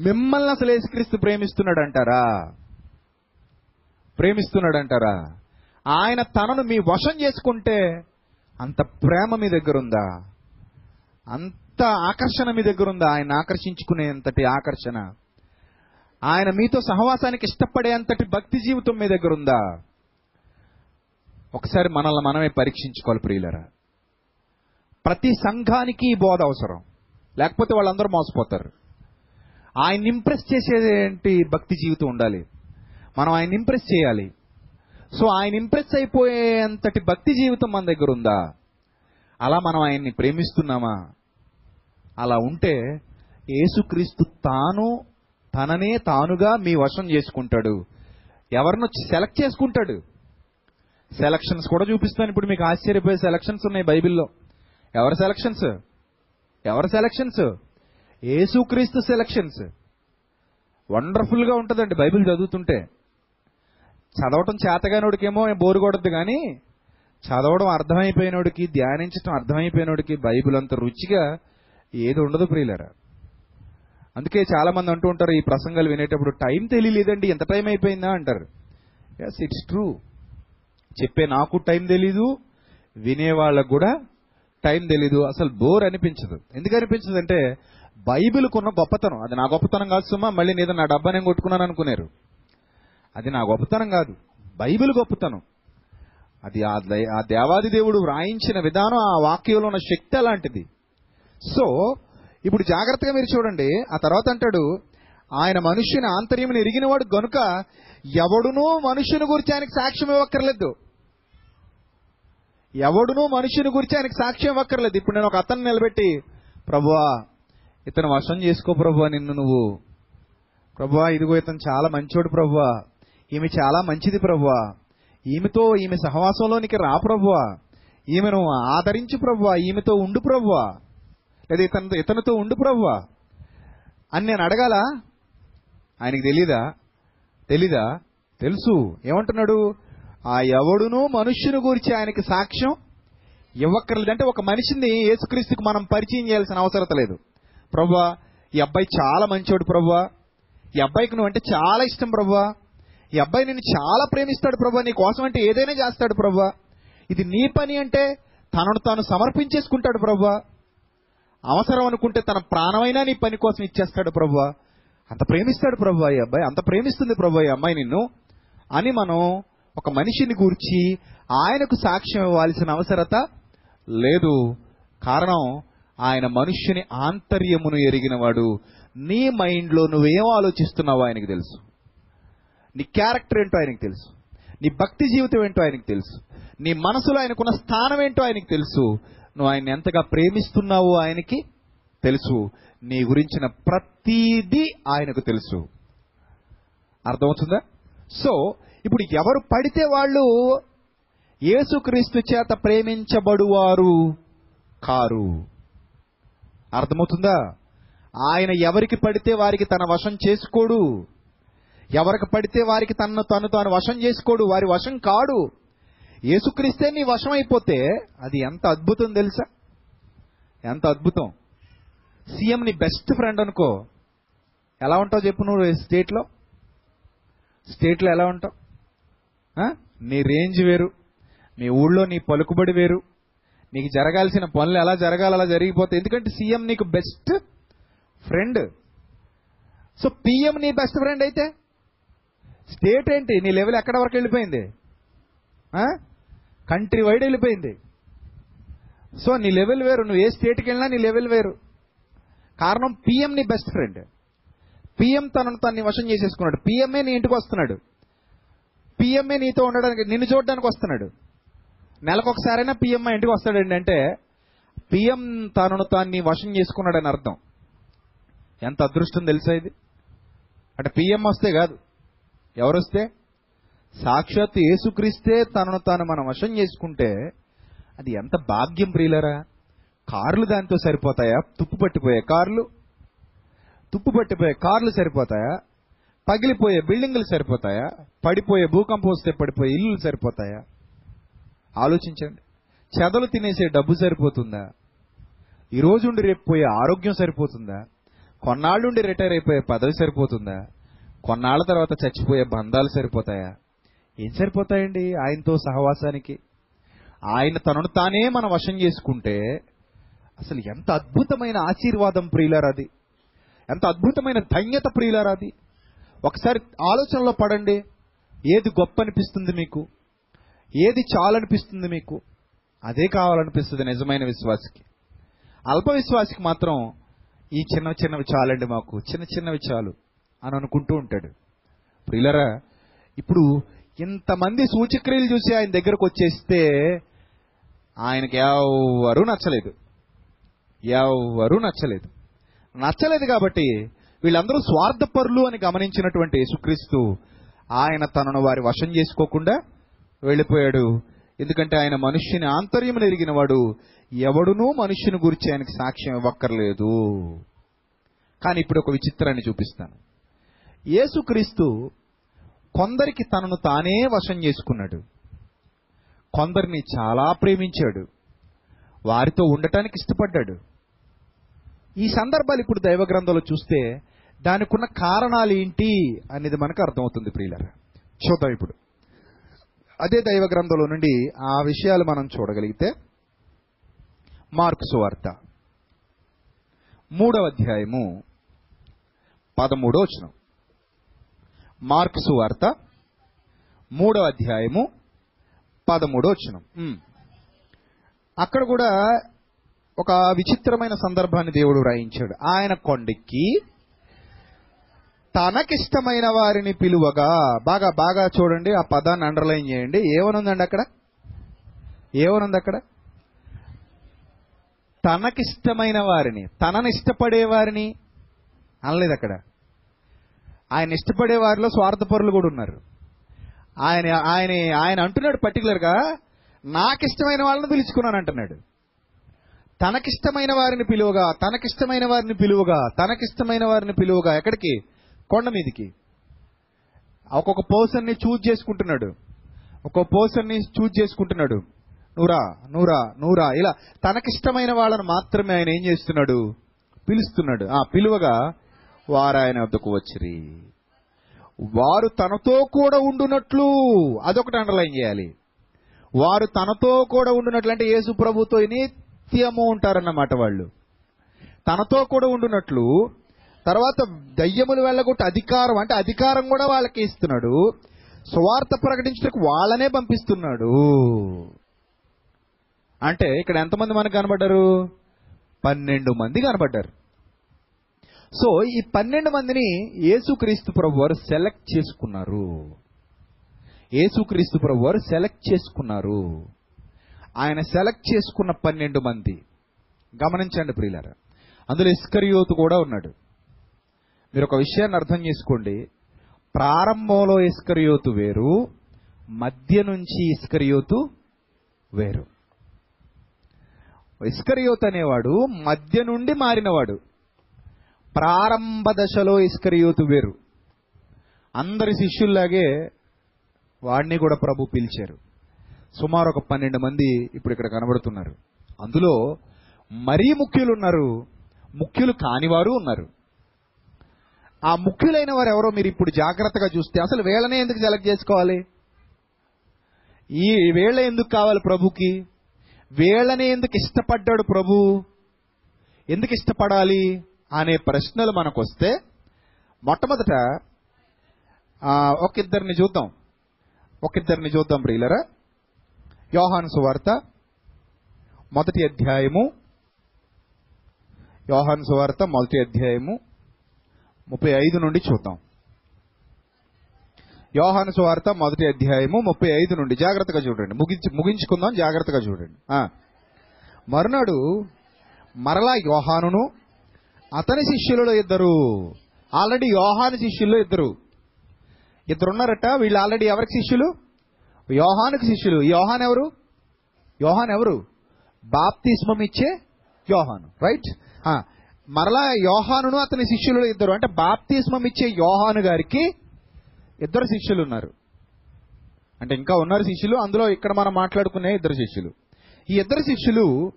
మిమ్మల్ని అసలు ఏసుక్రీస్తు ప్రేమిస్తున్నాడు అంటారా ప్రేమిస్తున్నాడు అంటారా ఆయన తనను మీ వశం చేసుకుంటే అంత ప్రేమ మీ దగ్గర ఉందా అంత ఆకర్షణ మీ దగ్గర ఉందా ఆయన ఆకర్షించుకునేంతటి ఆకర్షణ? ఆయన మీతో సహవాసానికి ఇష్టపడే అంతటి భక్తి జీవితం మీ దగ్గర ఉందా? ఒకసారి మనల్ని మనమే పరీక్షించుకోవాలి ప్రియులరా. ప్రతి సంఘానికి ఈ బోధ అవసరం. లేకపోతే వాళ్ళందరూ మోసపోతారు. ఆయన ఇంప్రెస్ చేసేటి భక్తి జీవితం ఉండాలి. మనం ఆయన ఇంప్రెస్ చేయాలి. సో ఆయన ఇంప్రెస్ అయిపోయేంతటి భక్తి జీవితం మన దగ్గర ఉందా? అలా మనం ఆయన్ని ప్రేమిస్తున్నామా? అలా ఉంటే యేసుక్రీస్తు తాను తననే తానుగా మీ వశం చేసుకుంటాడు. ఎవరినో సెలెక్ట్ చేసుకుంటాడు. సెలక్షన్స్ కూడా చూపిస్తాను. ఇప్పుడు మీకు ఆశ్చర్యపోయే సెలక్షన్స్ ఉన్నాయి బైబిల్లో. ఎవరి సెలక్షన్స్? ఎవరి సెలక్షన్స్? ఏసుక్రీస్తు సెలక్షన్స్. వండర్ఫుల్గా ఉంటుందండి బైబిల్ చదువుతుంటే. చదవటం చేతగానోడికేమో బోరు కొడద్దు కానీ చదవడం అర్థమైపోయినోడికి ధ్యానించడం అర్థమైపోయినోడికి బైబిల్ అంత రుచిగా ఏది ఉండదు ప్రియులరా. అందుకే చాలా మంది అంటూ ఉంటారు ఈ ప్రసంగాలు వినేటప్పుడు టైం తెలియలేదండి ఎంత టైం అయిపోయిందా అంటారు. ఎస్ ఇట్స్ ట్రూ చెప్పే నాకు టైం తెలీదు వినే వాళ్ళకు కూడా టైం తెలీదు అసలు బోర్ అనిపించదు. ఎందుకు అనిపించదు అంటే బైబిల్కున్న గొప్పతనం అది నా గొప్పతనం కాదు సుమా మళ్ళీ నేను నా డబ్బా నేను కొట్టుకున్నాను అనుకున్నారు. అది నా గొప్పతనం కాదు బైబిల్ గొప్పతనం. అది ఆ దై- ఆ దేవాది దేవుడు వ్రాయించిన విధానం ఆ వాక్యంలో ఉన్న శక్తి అలాంటిది. సో ఇప్పుడు జాగ్రత్తగా మీరు చూడండి. ఆ తర్వాత అంటాడు ఆయన మనుష్యుని ఆంతర్యమును ఎరిగినవాడు గనుక ఎవడునూ మనుష్యుని గురించి ఆయనకు సాక్ష్యం ఇవ్వక్కర్లేదు. ఎవడునూ మనుషుని గురించి ఆయనకు సాక్ష్యం ఇవ్వక్కర్లేదు. ఇప్పుడు నేను ఒక అతను నిలబెట్టి ప్రభువా ఇతను వశం చేసుకో ప్రభువా నిన్ను నువ్వు. ప్రభువా ఇదిగో ఇతను చాలా మంచోడు ప్రభువా. ఈమె చాలా మంచిది ప్రభువా. ఈమెతో ఈమె సహవాసంలోనికి రా ప్రభువా. ఈమెను ఆదరించు ప్రభువా. ఈమెతో ఉండు ప్రభువా. లేదా ఇతను ఇతనితో ఉండు ప్రవ్వా. అని నేను అడగాల? ఆయనకి తెలీదా? తెలీదా? తెలుసు. ఏమంటున్నాడు? ఆ ఎవడునూ మనుష్యుని గురించి ఆయనకి సాక్ష్యం ఇవ్వక్కర్లేదు. అంటే ఒక మనిషిని యేసుక్రీస్తుకు మనం పరిచయం చేయాల్సిన అవసరత లేదు. ప్రవ్వా ఈ అబ్బాయి చాలా మంచోడు ప్రవ్వా. ఈ అబ్బాయికి నువ్వు అంటే చాలా ఇష్టం ప్రవ్వా. ఈ అబ్బాయి నిన్ను చాలా ప్రేమిస్తాడు ప్రభా నీ కోసం అంటే ఏదైనా చేస్తాడు ప్రభా ఇది నీ పని అంటే తనను తాను సమర్పించేసుకుంటాడు ప్రభా అవసరం అనుకుంటే తన ప్రాణమైనా నీ పని కోసం ఇచ్చేస్తాడు ప్రభా అంత ప్రేమిస్తాడు ప్రభు ఈ అబ్బాయి. అంత ప్రేమిస్తుంది ప్రభు ఈ అమ్మాయి నిన్ను. అని మనం ఒక మనిషిని గూర్చి ఆయనకు సాక్ష్యం ఇవ్వాల్సిన అవసరత లేదు. కారణం ఆయన మనుష్యుని ఆంతర్యమును ఎరిగినవాడు. నీ మైండ్లో నువ్వేం ఆలోచిస్తున్నావో ఆయనకు తెలుసు. నీ క్యారెక్టర్ ఏంటో ఆయనకు తెలుసు. నీ భక్తి జీవితం ఏంటో ఆయనకు తెలుసు. నీ మనసులో ఆయనకున్న స్థానం ఏంటో ఆయనకు తెలుసు. నువ్వు ఆయన ఎంతగా ప్రేమిస్తున్నావో ఆయనకి తెలుసు. నీ గురించిన ప్రతీది ఆయనకు తెలుసు. అర్థమవుతుందా? సో ఇప్పుడు ఎవరు పడితే వాళ్ళు యేసుక్రీస్తు చేత ప్రేమించబడువారు కారు. అర్థమవుతుందా? ఆయన ఎవరికి పడితే వారికి తన వశం చేసుకోడు. ఎవరికి పడితే వారికి తనను తను తాను వశం చేసుకోడు. వారి వశం కాడు. యేసుక్రీస్తే నీ వశమైపోతే అయిపోతే అది ఎంత అద్భుతం తెలుసా? ఎంత అద్భుతం. సీఎం నీ బెస్ట్ ఫ్రెండ్ అనుకో ఎలా ఉంటావు చెప్పు నువ్వు స్టేట్లో? స్టేట్లో ఎలా ఉంటావు? నీ రేంజ్ వేరు మీ ఊళ్ళో నీ పలుకుబడి వేరు నీకు జరగాల్సిన పనులు ఎలా జరగాలి అలా జరిగిపోతాయి. ఎందుకంటే సీఎం నీకు బెస్ట్ ఫ్రెండ్. సో పిఎం నీ బెస్ట్ ఫ్రెండ్ అయితే స్టేట్ ఏంటి? నీ లెవెల్ ఎక్కడ వరకు వెళ్ళిపోయింది? కంట్రీ వైడ్ వెళ్ళిపోయింది. సో నీ లెవెల్ వేరు. నువ్వు ఏ స్టేట్కి వెళ్ళినా నీ లెవెల్ వేరు. కారణం పిఎం నీ బెస్ట్ ఫ్రెండ్ పిఎం తనను తన్ని వశం చేసేసుకున్నాడు. పిఎంఏ నీ ఇంటికి వస్తున్నాడు. పిఎంఏ నీతో ఉండడానికి నిన్ను చూడడానికి వస్తున్నాడు. నెలకొకసారైనా ఒకసారైనా పిఎంఐ ఇంటికి వస్తాడండి అంటే పిఎం తనను తాన్ని వశం చేసుకున్నాడని అర్థం. ఎంత అదృష్టం తెలుసా ఇది? అంటే పిఎం వస్తే కాదు. ఎవరు వస్తే? సాక్షాత్ యేసుక్రీస్తే తనను తాను మనం వశం చేసుకుంటే అది ఎంత భాగ్యం ప్రియులరా? కార్లు దాంతో సరిపోతాయా? తుప్పు పట్టిపోయే కార్లు? తుప్పు పట్టిపోయే కార్లు సరిపోతాయా? పగిలిపోయే బిల్డింగులు సరిపోతాయా? పడిపోయే భూకంపం వస్తే పడిపోయే ఇల్లులు సరిపోతాయా? ఆలోచించండి. చెదలు తినేసే డబ్బు సరిపోతుందా? ఈ ఉండి రేపు పోయే ఆరోగ్యం సరిపోతుందా? కొన్నాళ్ళుండి రిటైర్ అయిపోయే పదవి సరిపోతుందా? కొన్నాళ్ళ తర్వాత చచ్చిపోయే బంధాలు సరిపోతాయా? ఏం సరిపోతాయండి ఆయనతో సహవాసానికి? ఆయన తనను తానే మన వశం చేసుకుంటే అసలు ఎంత అద్భుతమైన ఆశీర్వాదం ప్రియులారది ఎంత అద్భుతమైన ధన్యత ప్రియులారది ఒకసారి ఆలోచనలో పడండి. ఏది గొప్ప అనిపిస్తుంది మీకు? ఏది చాలనిపిస్తుంది మీకు? అదే కావాలనిపిస్తుంది నిజమైన విశ్వాసికి. అల్ప విశ్వాసికి మాత్రం ఈ చిన్న చిన్నవి చాలండి మాకు. చిన్న చిన్నవి చాలు అని అనుకుంటూ ఉంటాడు. ప్రియులరా ఇప్పుడు ఇంతమంది సూచక్రియలు చూసి ఆయన దగ్గరకు వచ్చేస్తే ఆయనకి ఎవరు నచ్చలేదు. ఎవరు నచ్చలేదు. నచ్చలేదు కాబట్టి వీళ్ళందరూ స్వార్థపరులు అని గమనించినటువంటి యేసుక్రీస్తు ఆయన తనను వారి వశం చేసుకోకుండా వెళ్ళిపోయాడు. ఎందుకంటే ఆయన మనుష్యుని ఆంతర్యం ఎరిగిన వాడు ఎవడునూ మనుష్యుని గురించి ఆయనకి సాక్ష్యం ఇవ్వక్కర్లేదు. కానీ ఇప్పుడు ఒక విచిత్రాన్ని చూపిస్తాను. యేసుక్రీస్తు కొందరికి తనను తానే వశం చేసుకున్నాడు. కొందరిని చాలా ప్రేమించాడు. వారితో ఉండటానికి ఇష్టపడ్డాడు. ఈ సందర్భాలు ఇప్పుడు దైవ గ్రంథంలో చూస్తే దానికి ఉన్న కారణాలు ఏంటి అనేది మనకు అర్థమవుతుంది ప్రియులరా. చూద్దాం ఇప్పుడు. అదే దైవ గ్రంథంలో నుండి ఆ విషయాలు మనం చూడగలిగితే మార్క్స్ సువార్త మూడవ అధ్యాయము పదమూడో వచనం. మార్కు సువార్త మూడవ అధ్యాయము పదమూడో వచనం. ఉమ్. అక్కడ కూడా ఒక విచిత్రమైన సందర్భాన్ని దేవుడు రాయించాడు ఆయన కొండెక్కి తనకిష్టమైన వారిని పిలువగా బాగా బాగా చూడండి ఆ పదాన్ని అండర్లైన్ చేయండి. ఏమనుందండి అక్కడ? ఏమనుంది అక్కడ? తనకిష్టమైన వారిని తనని ఇష్టపడే వారిని అనలేదు అక్కడ. ఆయన ఇష్టపడే వారిలో స్వార్థపరులు కూడా ఉన్నారు. ఆయన ఆయన ఆయన అంటున్నాడు పర్టికులర్గా నాకిష్టమైన వాళ్ళని పిలుచుకున్నాను అంటున్నాడు. తనకిష్టమైన వారిని పిలువగా తనకిష్టమైన వారిని పిలువగా తనకిష్టమైన వారిని పిలువగా ఎక్కడికి? కొండ మీదికి. ఒక్కొక్క పర్సన్ని చూజ్ చేసుకుంటున్నాడు. ఒక్కొక్క పర్సన్ని చూజ్ చేసుకుంటున్నాడు. నూరా నూరా నూరా ఇలా తనకిష్టమైన వాళ్ళని మాత్రమే ఆయన ఏం చేస్తున్నాడు? పిలుస్తున్నాడు. ఆ పిలువగా వారు ఆయన వద్దకు వచ్చిరి. వారు తనతో కూడా ఉండునట్లు అదొకటి అండర్లైన్ చేయాలి. వారు తనతో కూడా ఉండునట్లు అంటే యేసు ప్రభుతో నిత్యము ఉంటారన్నమాట వాళ్ళు. తనతో కూడా ఉండునట్లు తర్వాత దయ్యములు వెళ్ళగొట్టి అధికారం అంటే అధికారం కూడా వాళ్ళకి ఇస్తున్నాడు. సువార్త ప్రకటించడానికి వాళ్ళనే పంపిస్తున్నాడు. అంటే ఇక్కడ ఎంతమంది మనకు కనబడ్డారు? పన్నెండు మంది కనబడ్డారు. సో ఈ పన్నెండు మందిని యేసుక్రీస్తు ప్రభు వారు సెలెక్ట్ చేసుకున్నారు. యేసుక్రీస్తు ప్రభు వారు సెలెక్ట్ చేసుకున్నారు. ఆయన సెలెక్ట్ చేసుకున్న పన్నెండు మంది. గమనించండి ప్రియులారా. అందులో ఇస్కరియోతు కూడా ఉన్నాడు. మీరు ఒక విషయాన్ని అర్థం చేసుకోండి. ప్రారంభంలో ఇస్కరియోతు వేరు మధ్య నుంచి ఇస్కరియోతు వేరు. ఇస్కరియోత్ అనేవాడు మధ్య నుండి మారినవాడు. ప్రారంభ దశలో ఇస్కరియోతు వేరు. అందరి శిష్యుల్లాగే వాడిని కూడా ప్రభు పిలిచారు. సుమారు ఒక పన్నెండు మంది ఇప్పుడు ఇక్కడ కనబడుతున్నారు. అందులో మరీ ముఖ్యులు ఉన్నారు ముఖ్యులు కానివారు ఉన్నారు. ఆ ముఖ్యులైన వారు ఎవరో మీరు ఇప్పుడు జాగ్రత్తగా చూస్తే అసలు వీళ్ళనే ఎందుకు సెలెక్ట్ చేసుకోవాలి? ఈ వేళ ఎందుకు కావాలి ప్రభుకి? వేళనే ఎందుకు ఇష్టపడ్డాడు ప్రభు? ఎందుకు ఇష్టపడాలి? అనే ప్రశ్నలు మనకు వస్తే మొట్టమొదట ఒకిద్దరిని ఒక ఇద్దరిని చూద్దాం. ఒక ఇద్దరిని చూద్దాం ప్రియులరా. యోహాను సువార్త మొదటి అధ్యాయము యోహాను సువార్త మొదటి అధ్యాయము ముప్పై ఐదు నుండి చూద్దాం. యోహాను సువార్త మొదటి అధ్యాయము ముప్పై ఐదు నుండి జాగ్రత్తగా చూడండి. ముగించి ముగించుకుందాం జాగ్రత్తగా చూడండి. మరునాడు మరలా యోహానును అతని శిష్యులలో ఇద్దరు. ఆల్రెడీ యోహాను శిష్యుల్లో ఇద్దరు. ఇద్దరు ఉన్నారట వీళ్ళు ఆల్రెడీ ఎవరికి శిష్యులు? యోహానుకి శిష్యులు. యోహాన్ ఎవరు? యోహాన్ ఎవరు? బాప్తిస్మం ఇచ్చే యోహాను రైట్ మరలా యోహానును అతని శిష్యులలో ఇద్దరు. అంటే బాప్తిస్మం ఇచ్చే యోహాను గారికి ఇద్దరు శిష్యులు ఉన్నారు. అంటే ఇంకా ఉన్నారు శిష్యులు అందులో ఇక్కడ మనం మాట్లాడుకునే ఇద్దరు శిష్యులు. ఈ ఇద్దరు శిష్యులు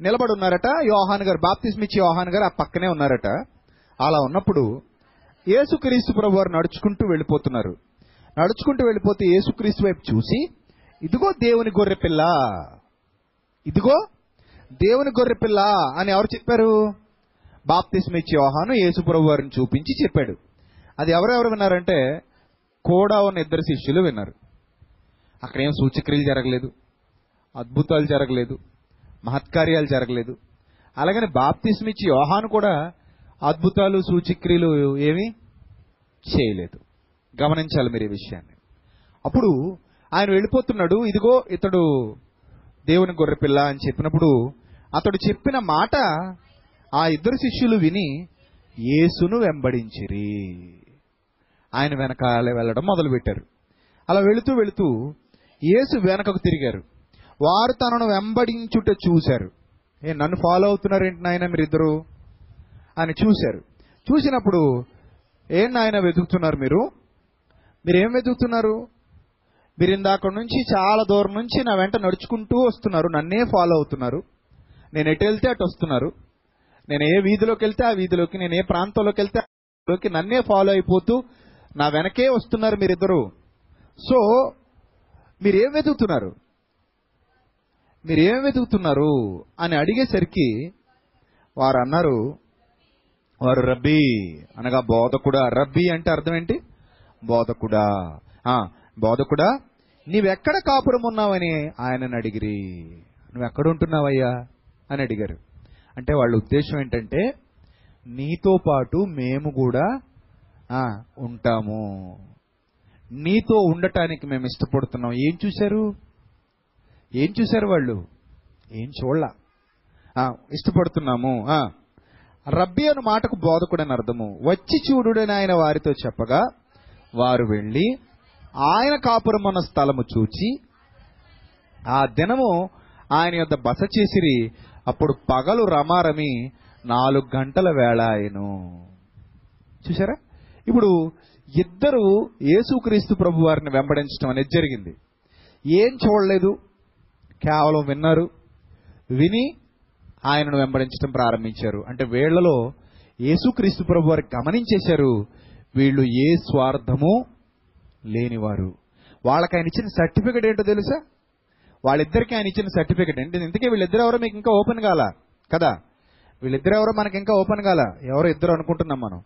నిలబడి ఉన్నారట యోహాన్ గారు బాప్తిస్మిచ్చి యోహాన్ గారు ఆ పక్కనే ఉన్నారట. అలా ఉన్నప్పుడు యేసుక్రీస్తు ప్రభు వారు నడుచుకుంటూ వెళ్ళిపోతున్నారు. నడుచుకుంటూ వెళ్ళిపోతే యేసుక్రీస్తు వైపు చూసి ఇదిగో దేవుని గొర్రె పిల్ల. ఇదిగో దేవుని గొర్రె పిల్ల. అని ఎవరు చెప్పారు? బాప్తిస్మిచ్చి యోహాను యేసు ప్రభు వారిని చూపించి చెప్పాడు. అది ఎవరెవరు విన్నారంటే కూడా ఉన్న ఇద్దరు శిష్యులు విన్నారు. అక్కడ ఏం సూచక్రియలు జరగలేదు. అద్భుతాలు జరగలేదు. మహత్కార్యాలు జరగలేదు. అలాగని బాప్తిస్మిచ్చి యోహాను కూడా అద్భుతాలు సూచిక్రియలు ఏమీ చేయలేదు. గమనించాలి మీరు ఈ విషయాన్ని. అప్పుడు ఆయన వెళ్ళిపోతున్నాడు ఇదిగో ఇతడు దేవుని గొర్రెపిల్ల అని చెప్పినప్పుడు అతడు చెప్పిన మాట ఆ ఇద్దరు శిష్యులు విని యేసును వెంబడించిరి. ఆయన వెనకాలే వెళ్ళడం మొదలుపెట్టారు. అలా వెళుతూ వెళుతూ యేసు వెనకకు తిరిగారు. వారు తనను వెంబడించుట చూశారు. ఏ నన్ను ఫాలో అవుతున్నారేంటి నాయన మీరిద్దరు? అని చూశారు. చూసినప్పుడు ఏం నాయన వెతుకుతున్నారు మీరు? మీరేం వెతుకుతున్నారు? మీరు ఇందాక నుంచి చాలా దూరం నుంచి నా వెంట నడుచుకుంటూ వస్తున్నారు. నన్నే ఫాలో అవుతున్నారు. నేను ఎటు వెళ్తే అటు వస్తున్నారు. నేను ఏ వీధిలోకి వెళ్తే ఆ వీధిలోకి నేను ఏ ప్రాంతంలోకి వెళ్తే ఆ నన్నే ఫాలో అయిపోతూ నా వెనకే వస్తున్నారు మీరిద్దరు. సో మీరేం వెతుకుతున్నారు? మీరేం వెతుకుతున్నారు? అని అడిగేసరికి వారు అన్నారు వారు రబ్బీ అనగా బోధకుడా. రబ్బీ అంటే అర్థం ఏంటి? బోధకుడా. బోధకుడా నీవెక్కడ కాపురం ఉన్నావని ఆయనను అడిగిరి. నువ్వెక్కడ ఉంటున్నావయ్యా అని అడిగారు. అంటే వాళ్ళ ఉద్దేశం ఏంటంటే నీతో పాటు మేము కూడా ఉంటాము. నీతో ఉండటానికి మేము ఇష్టపడుతున్నాం. ఏం చూశారు? ఏం చూశారు వాళ్ళు? ఏం చూడలా? ఇష్టపడుతున్నాము. రబ్బీ అను మాటకు బోధకుడని అర్థము. వచ్చి చూడుడని ఆయన వారితో చెప్పగా వారు వెళ్ళి ఆయన కాపురం ఉన్న స్థలము చూచి ఆ దినము ఆయన యొక్క బస చేసిరి. అప్పుడు పగలు రమారమి నాలుగు గంటల వేళ ఆయను. చూసారా ఇప్పుడు ఇద్దరు యేసుక్రీస్తు ప్రభు వారిని వెంబడించడం అనేది జరిగింది. ఏం చూడలేదు? కేవలం విన్నారు. విని ఆయనను వెంబడించడం ప్రారంభించారు. అంటే వీళ్ళలో యేసుక్రీస్తు ప్రభు వారు గమనించేశారు వీళ్ళు ఏ స్వార్థము లేనివారు. వాళ్ళకి ఆయన ఇచ్చిన సర్టిఫికెట్ ఏంటో తెలుసా? వాళ్ళిద్దరికి ఆయన ఇచ్చిన సర్టిఫికెట్. ఏంటి ఇందుకే వీళ్ళిద్దరు ఎవరో మీకు ఇంకా ఓపెన్ కాల? కదా? వీళ్ళిద్దరు ఎవరో మనకి ఇంకా ఓపెన్ కాల? ఎవరో ఇద్దరు అనుకుంటున్నాం మనం.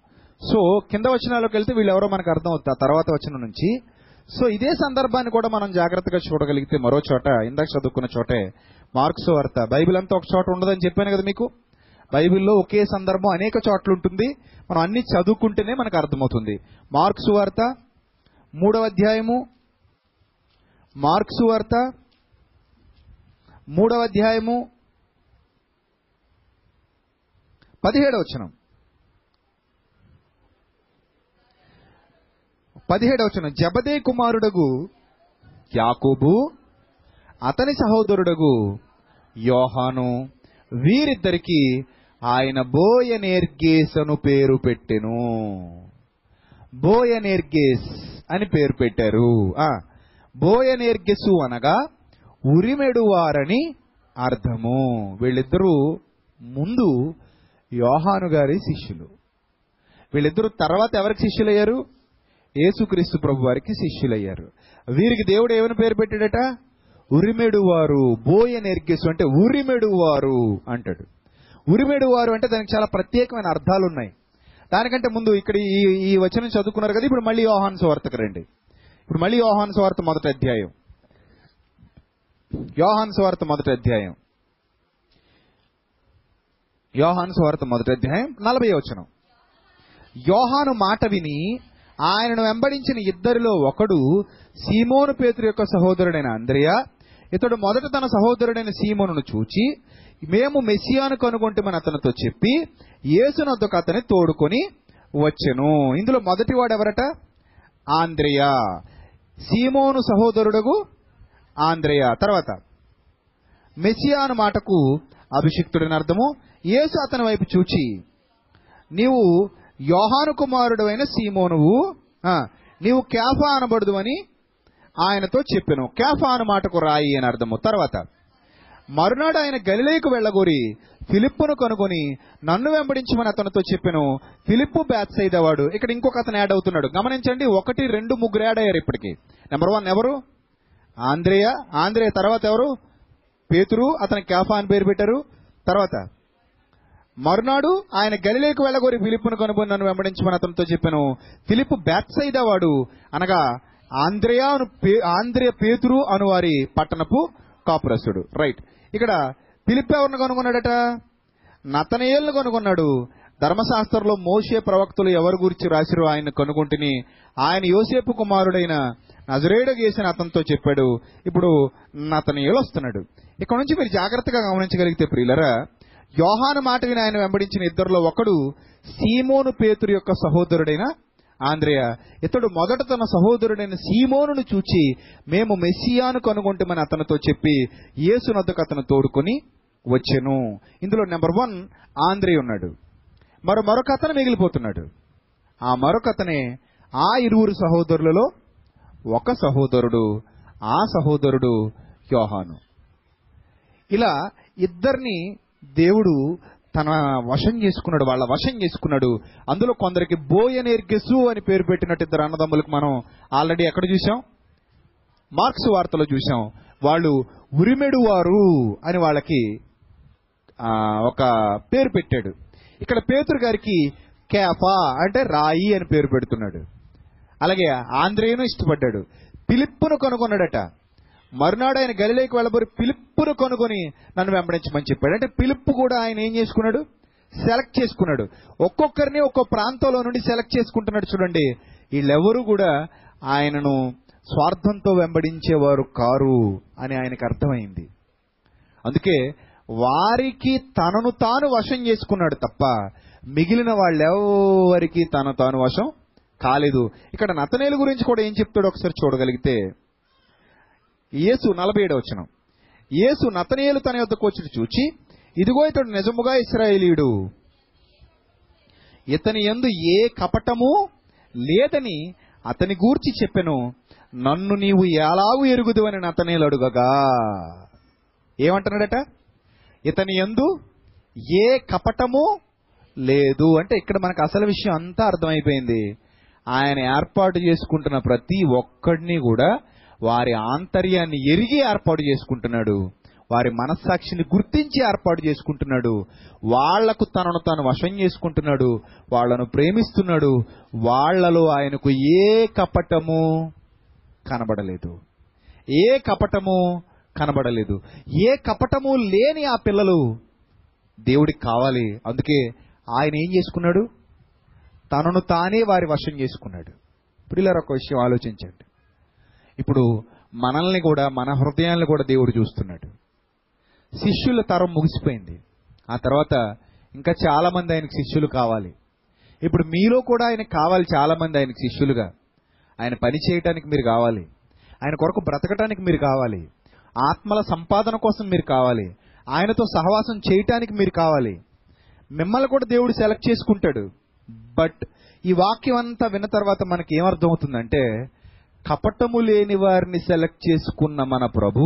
సో కింద వచనాలకు వెళ్తే వీళ్ళు ఎవరో మనకు అర్థం అవుతుంది తర్వాత వచనం నుంచి సో ఇదే సందర్భాన్ని కూడా మనం జాగ్రత్తగా చూడగలిగితే మరో చోట ఇందాక చదువుకున్న చోటే మార్క్స్ వార్త. బైబిల్ అంతా ఒక చోట ఉండదని చెప్పాను కదా మీకు? బైబిల్లో ఒకే సందర్భం అనేక చోట్ల ఉంటుంది మనం అన్ని చదువుకుంటేనే మనకు అర్థమవుతుంది. మార్క్స్ వార్త మూడవ అధ్యాయము మార్క్స్ వార్త మూడవ అధ్యాయము పదిహేడవచనం వచనం పదిహేడవ వచనం. జబదే కుమారుడగు యాకోబు అతని సహోదరుడగు యోహాను. వీరిద్దరికి ఆయన బోయనేర్గేసను పేరు పెట్టెను. బోయనేర్గేస్ అని పేరు పెట్టారు. ఆ బోయనేర్గెసు అనగా ఉరిమెడువారని అర్థము. వీళ్ళిద్దరూ ముందు యోహాను గారి శిష్యులు. వీళ్ళిద్దరూ తర్వాత ఎవరికి శిష్యులయ్యారు? యేసుక్రీస్తు ప్రభు వారికి శిష్యులయ్యారు. వీరికి దేవుడు ఏమని పేరు పెట్టాడట? ఉరిమెడువారు బోయ నెర్గెసు అంటే ఉరిమెడువారు అంటాడు. ఉరిమెడువారు అంటే దానికి చాలా ప్రత్యేకమైన అర్థాలు ఉన్నాయి దానికంటే ముందు ఇక్కడ ఈ ఈ వచనం చదువుకున్నారు కదా ఇప్పుడు మళ్ళీ యోహాన్ సువార్తకు రండి. ఇప్పుడు మళ్ళీ యోహాన్ సువార్త మొదటి అధ్యాయం. యోహాన్ సువార్త మొదటి అధ్యాయం. యోహాన్ సువార్త మొదటి అధ్యాయం నలభై వచనం. యోహాను మాట విని ఆయనను వెంబడించిన ఇద్దరిలో ఒకడు సీమోను పేతురు యొక్క సహోదరుడైన అంద్రియ. ఇతడు మొదట తన సహోదరుడైన సీమోనును చూచి మేము మెస్సియాను కనుగొంటామని అతనితో చెప్పి యేసునొద్దకు అతని తోడుకొని వచ్చెను. ఇందులో మొదటివాడు ఎవరట? ఆంద్రియ. సీమోను సహోదరుడుగు ఆంద్రియ. తర్వాత మెస్సియాను మాటకు అభిషిక్తుడని అర్థము. యేసు అతని వైపు చూచి నీవు యోహాను కుమారుడు అయిన సీమోనువు నీవు క్యాఫా అనబడదు అని ఆయనతో చెప్పాను. క్యాఫా అన్న మాటకు రాయి అని అర్థము. తర్వాత మరునాడు ఆయన గలిలేకు వెళ్ళగోరి ఫిలిప్పును కనుగొని నన్ను వెంబడించమని అతనితో చెప్పాను. ఫిలిప్పు బ్యాచ్ వాడు ఇక్కడ ఇంకొక అతను యాడ్ అవుతున్నాడు. గమనించండి ఒకటి రెండు ముగ్గురు యాడ్ అయ్యారు ఇప్పటికి. నెంబర్ వన్ ఎవరు? ఆంధ్రేయ ఆంధ్రేయ తర్వాత ఎవరు? పేతురు. అతని క్యాఫా అని పేరు పెట్టారు. తర్వాత మరునాడు ఆయన గలిలేకు వెళ్ళగోరి ఫిలిప్పును కనుగొని నన్ను వెంబడించమని అతనితో చెప్పాను. ఫిలిప్ బ్యాత్సైదా వాడు. అనగా ఆంధ్రయా అను పే- ఆంధ్రయ పేతురు అను వారి పట్టణపు కాపురస్తుడు. రైట్. ఇక్కడ ఫిలిప్ ఎవరిని కనుగొన్నాడట? నతనయేల్ను కనుగొన్నాడు. ధర్మశాస్త్రంలో మోషే ప్రవక్తలు ఎవరి గురించి రాసిరో ఆయన కనుగొంటిని ఆయన యోసేపు కుమారుడైన నజరేడు గేసిన అతనితో చెప్పాడు. ఇప్పుడు నతనయేలు వస్తున్నాడు. ఇక్కడ నుంచి మీరు జాగ్రత్తగా గమనించగలిగితే ప్రియులరా యోహాను మాట విని ఆయన వెంబడించిన ఇద్దరిలో ఒకడు సీమోను పేతురు యొక్క సహోదరుడైన ఆంద్రేయ. ఇతడు మొదట తన సహోదరుడైన సీమోనును చూచి మేము మెస్సియాను కనుగొంటామని అతనితో చెప్పి యేసునద్దకు అతను తోడుకొని వచ్చెను. ఇందులో నెంబర్ వన్ ఆంధ్రే ఉన్నాడు. మరో మరొక అతను మిగిలిపోతున్నాడు. ఆ మరొక అతనే ఆ ఇరువురు సహోదరులలో ఒక సహోదరుడు ఆ సహోదరుడు యోహాను. ఇలా ఇద్దరిని దేవుడు తన వశం చేసుకున్నాడు వాళ్ళ వశం చేసుకున్నాడు. అందులో కొందరికి బోయనేర్గెసు అని పేరు పెట్టినట్టు ఇద్దరు అన్నదమ్ములకు మనం ఆల్రెడీ ఎక్కడ చూసాం మార్క్స్ వార్తలో చూసాం వాళ్ళు ఉరిమెడువారు అని వాళ్ళకి ఒక పేరు పెట్టాడు. ఇక్కడ పేతురు గారికి కేఫా అంటే రాయి అని పేరు పెడుతున్నాడు. అలాగే ఆంధ్రేయును ఇష్టపడ్డాడు. పిలిప్పును కనుగొన్నాడట. మరునాడు ఆయన గలిలోకి వెళ్ళబోరు పిలుపును కొనుక్కొని నన్ను వెంబడించమని చెప్పాడు. అంటే పిలుపు కూడా ఆయన ఏం చేసుకున్నాడు? సెలెక్ట్ చేసుకున్నాడు. ఒక్కొక్కరిని ఒక్కో ప్రాంతంలో నుండి సెలెక్ట్ చేసుకుంటున్నాడు చూడండి. వీళ్ళెవరూ కూడా ఆయనను స్వార్థంతో వెంబడించేవారు కారు అని ఆయనకు అర్థమైంది. అందుకే వారికి తనను తాను వశం చేసుకున్నాడు తప్ప మిగిలిన వాళ్ళెవరికి తను తాను వశం కాలేదు. ఇక్కడ నతనేలు గురించి కూడా ఏం చెప్తాడో ఒకసారి చూడగలిగితే యేసు నలభై ఏడవ వచనం. యేసు నతనీయులు తన యొద్దకు వచ్చి చూచి ఇదిగో ఇతడు నిజముగా ఇస్రాయేలీయుడు ఇతని యందు ఏ కపటము లేదని అతని గూర్చి చెప్పెను. నన్ను నీవు ఎలాగూ ఎరుగుదు అని నతనేలు అడుగగా. ఏమంటున్నాడట? ఇతని యందు ఏ కపటము లేదు. అంటే ఇక్కడ మనకు అసలు విషయం అంతా అర్థమైపోయింది. ఆయన ఏర్పాటు చేసుకుంటున్న ప్రతి ఒక్కడిని కూడా వారి ఆంతర్యాన్ని ఎరిగి ఏర్పాటు చేసుకుంటున్నాడు. వారి మనస్సాక్షిని గుర్తించి ఏర్పాటు చేసుకుంటున్నాడు. వాళ్ళకు తనను తాను వశం చేసుకుంటున్నాడు. వాళ్ళను ప్రేమిస్తున్నాడు. వాళ్ళలో ఆయనకు ఏ కపటము కనబడలేదు. ఏ కపటము కనబడలేదు. ఏ కపటము లేని ఆ పిల్లలు దేవుడికి కావాలి. అందుకే ఆయన ఏం చేసుకున్నాడు? తనను తానే వారి వశం చేసుకున్నాడు. పిల్లలు ఒక విషయం ఆలోచించండి. ఇప్పుడు మనల్ని కూడా మన హృదయాలను కూడా దేవుడు చూస్తున్నాడు. శిష్యుల తరం ముగిసిపోయింది. ఆ తర్వాత ఇంకా చాలామంది ఆయనకు శిష్యులు కావాలి. ఇప్పుడు మీలో కూడా ఆయనకు కావాలి చాలా మంది ఆయనకు శిష్యులుగా. ఆయన పని చేయటానికి మీరు కావాలి. ఆయన కొరకు బ్రతకటానికి మీరు కావాలి. ఆత్మల సంపాదన కోసం మీరు కావాలి. ఆయనతో సహవాసం చేయటానికి మీరు కావాలి. మిమ్మల్ని కూడా దేవుడు సెలెక్ట్ చేసుకుంటాడు. బట్ ఈ వాక్యం అంతా విన్న తర్వాత మనకి ఏమర్థమవుతుందంటే కపటము లేని వారిని సెలెక్ట్ చేసుకున్న మన ప్రభు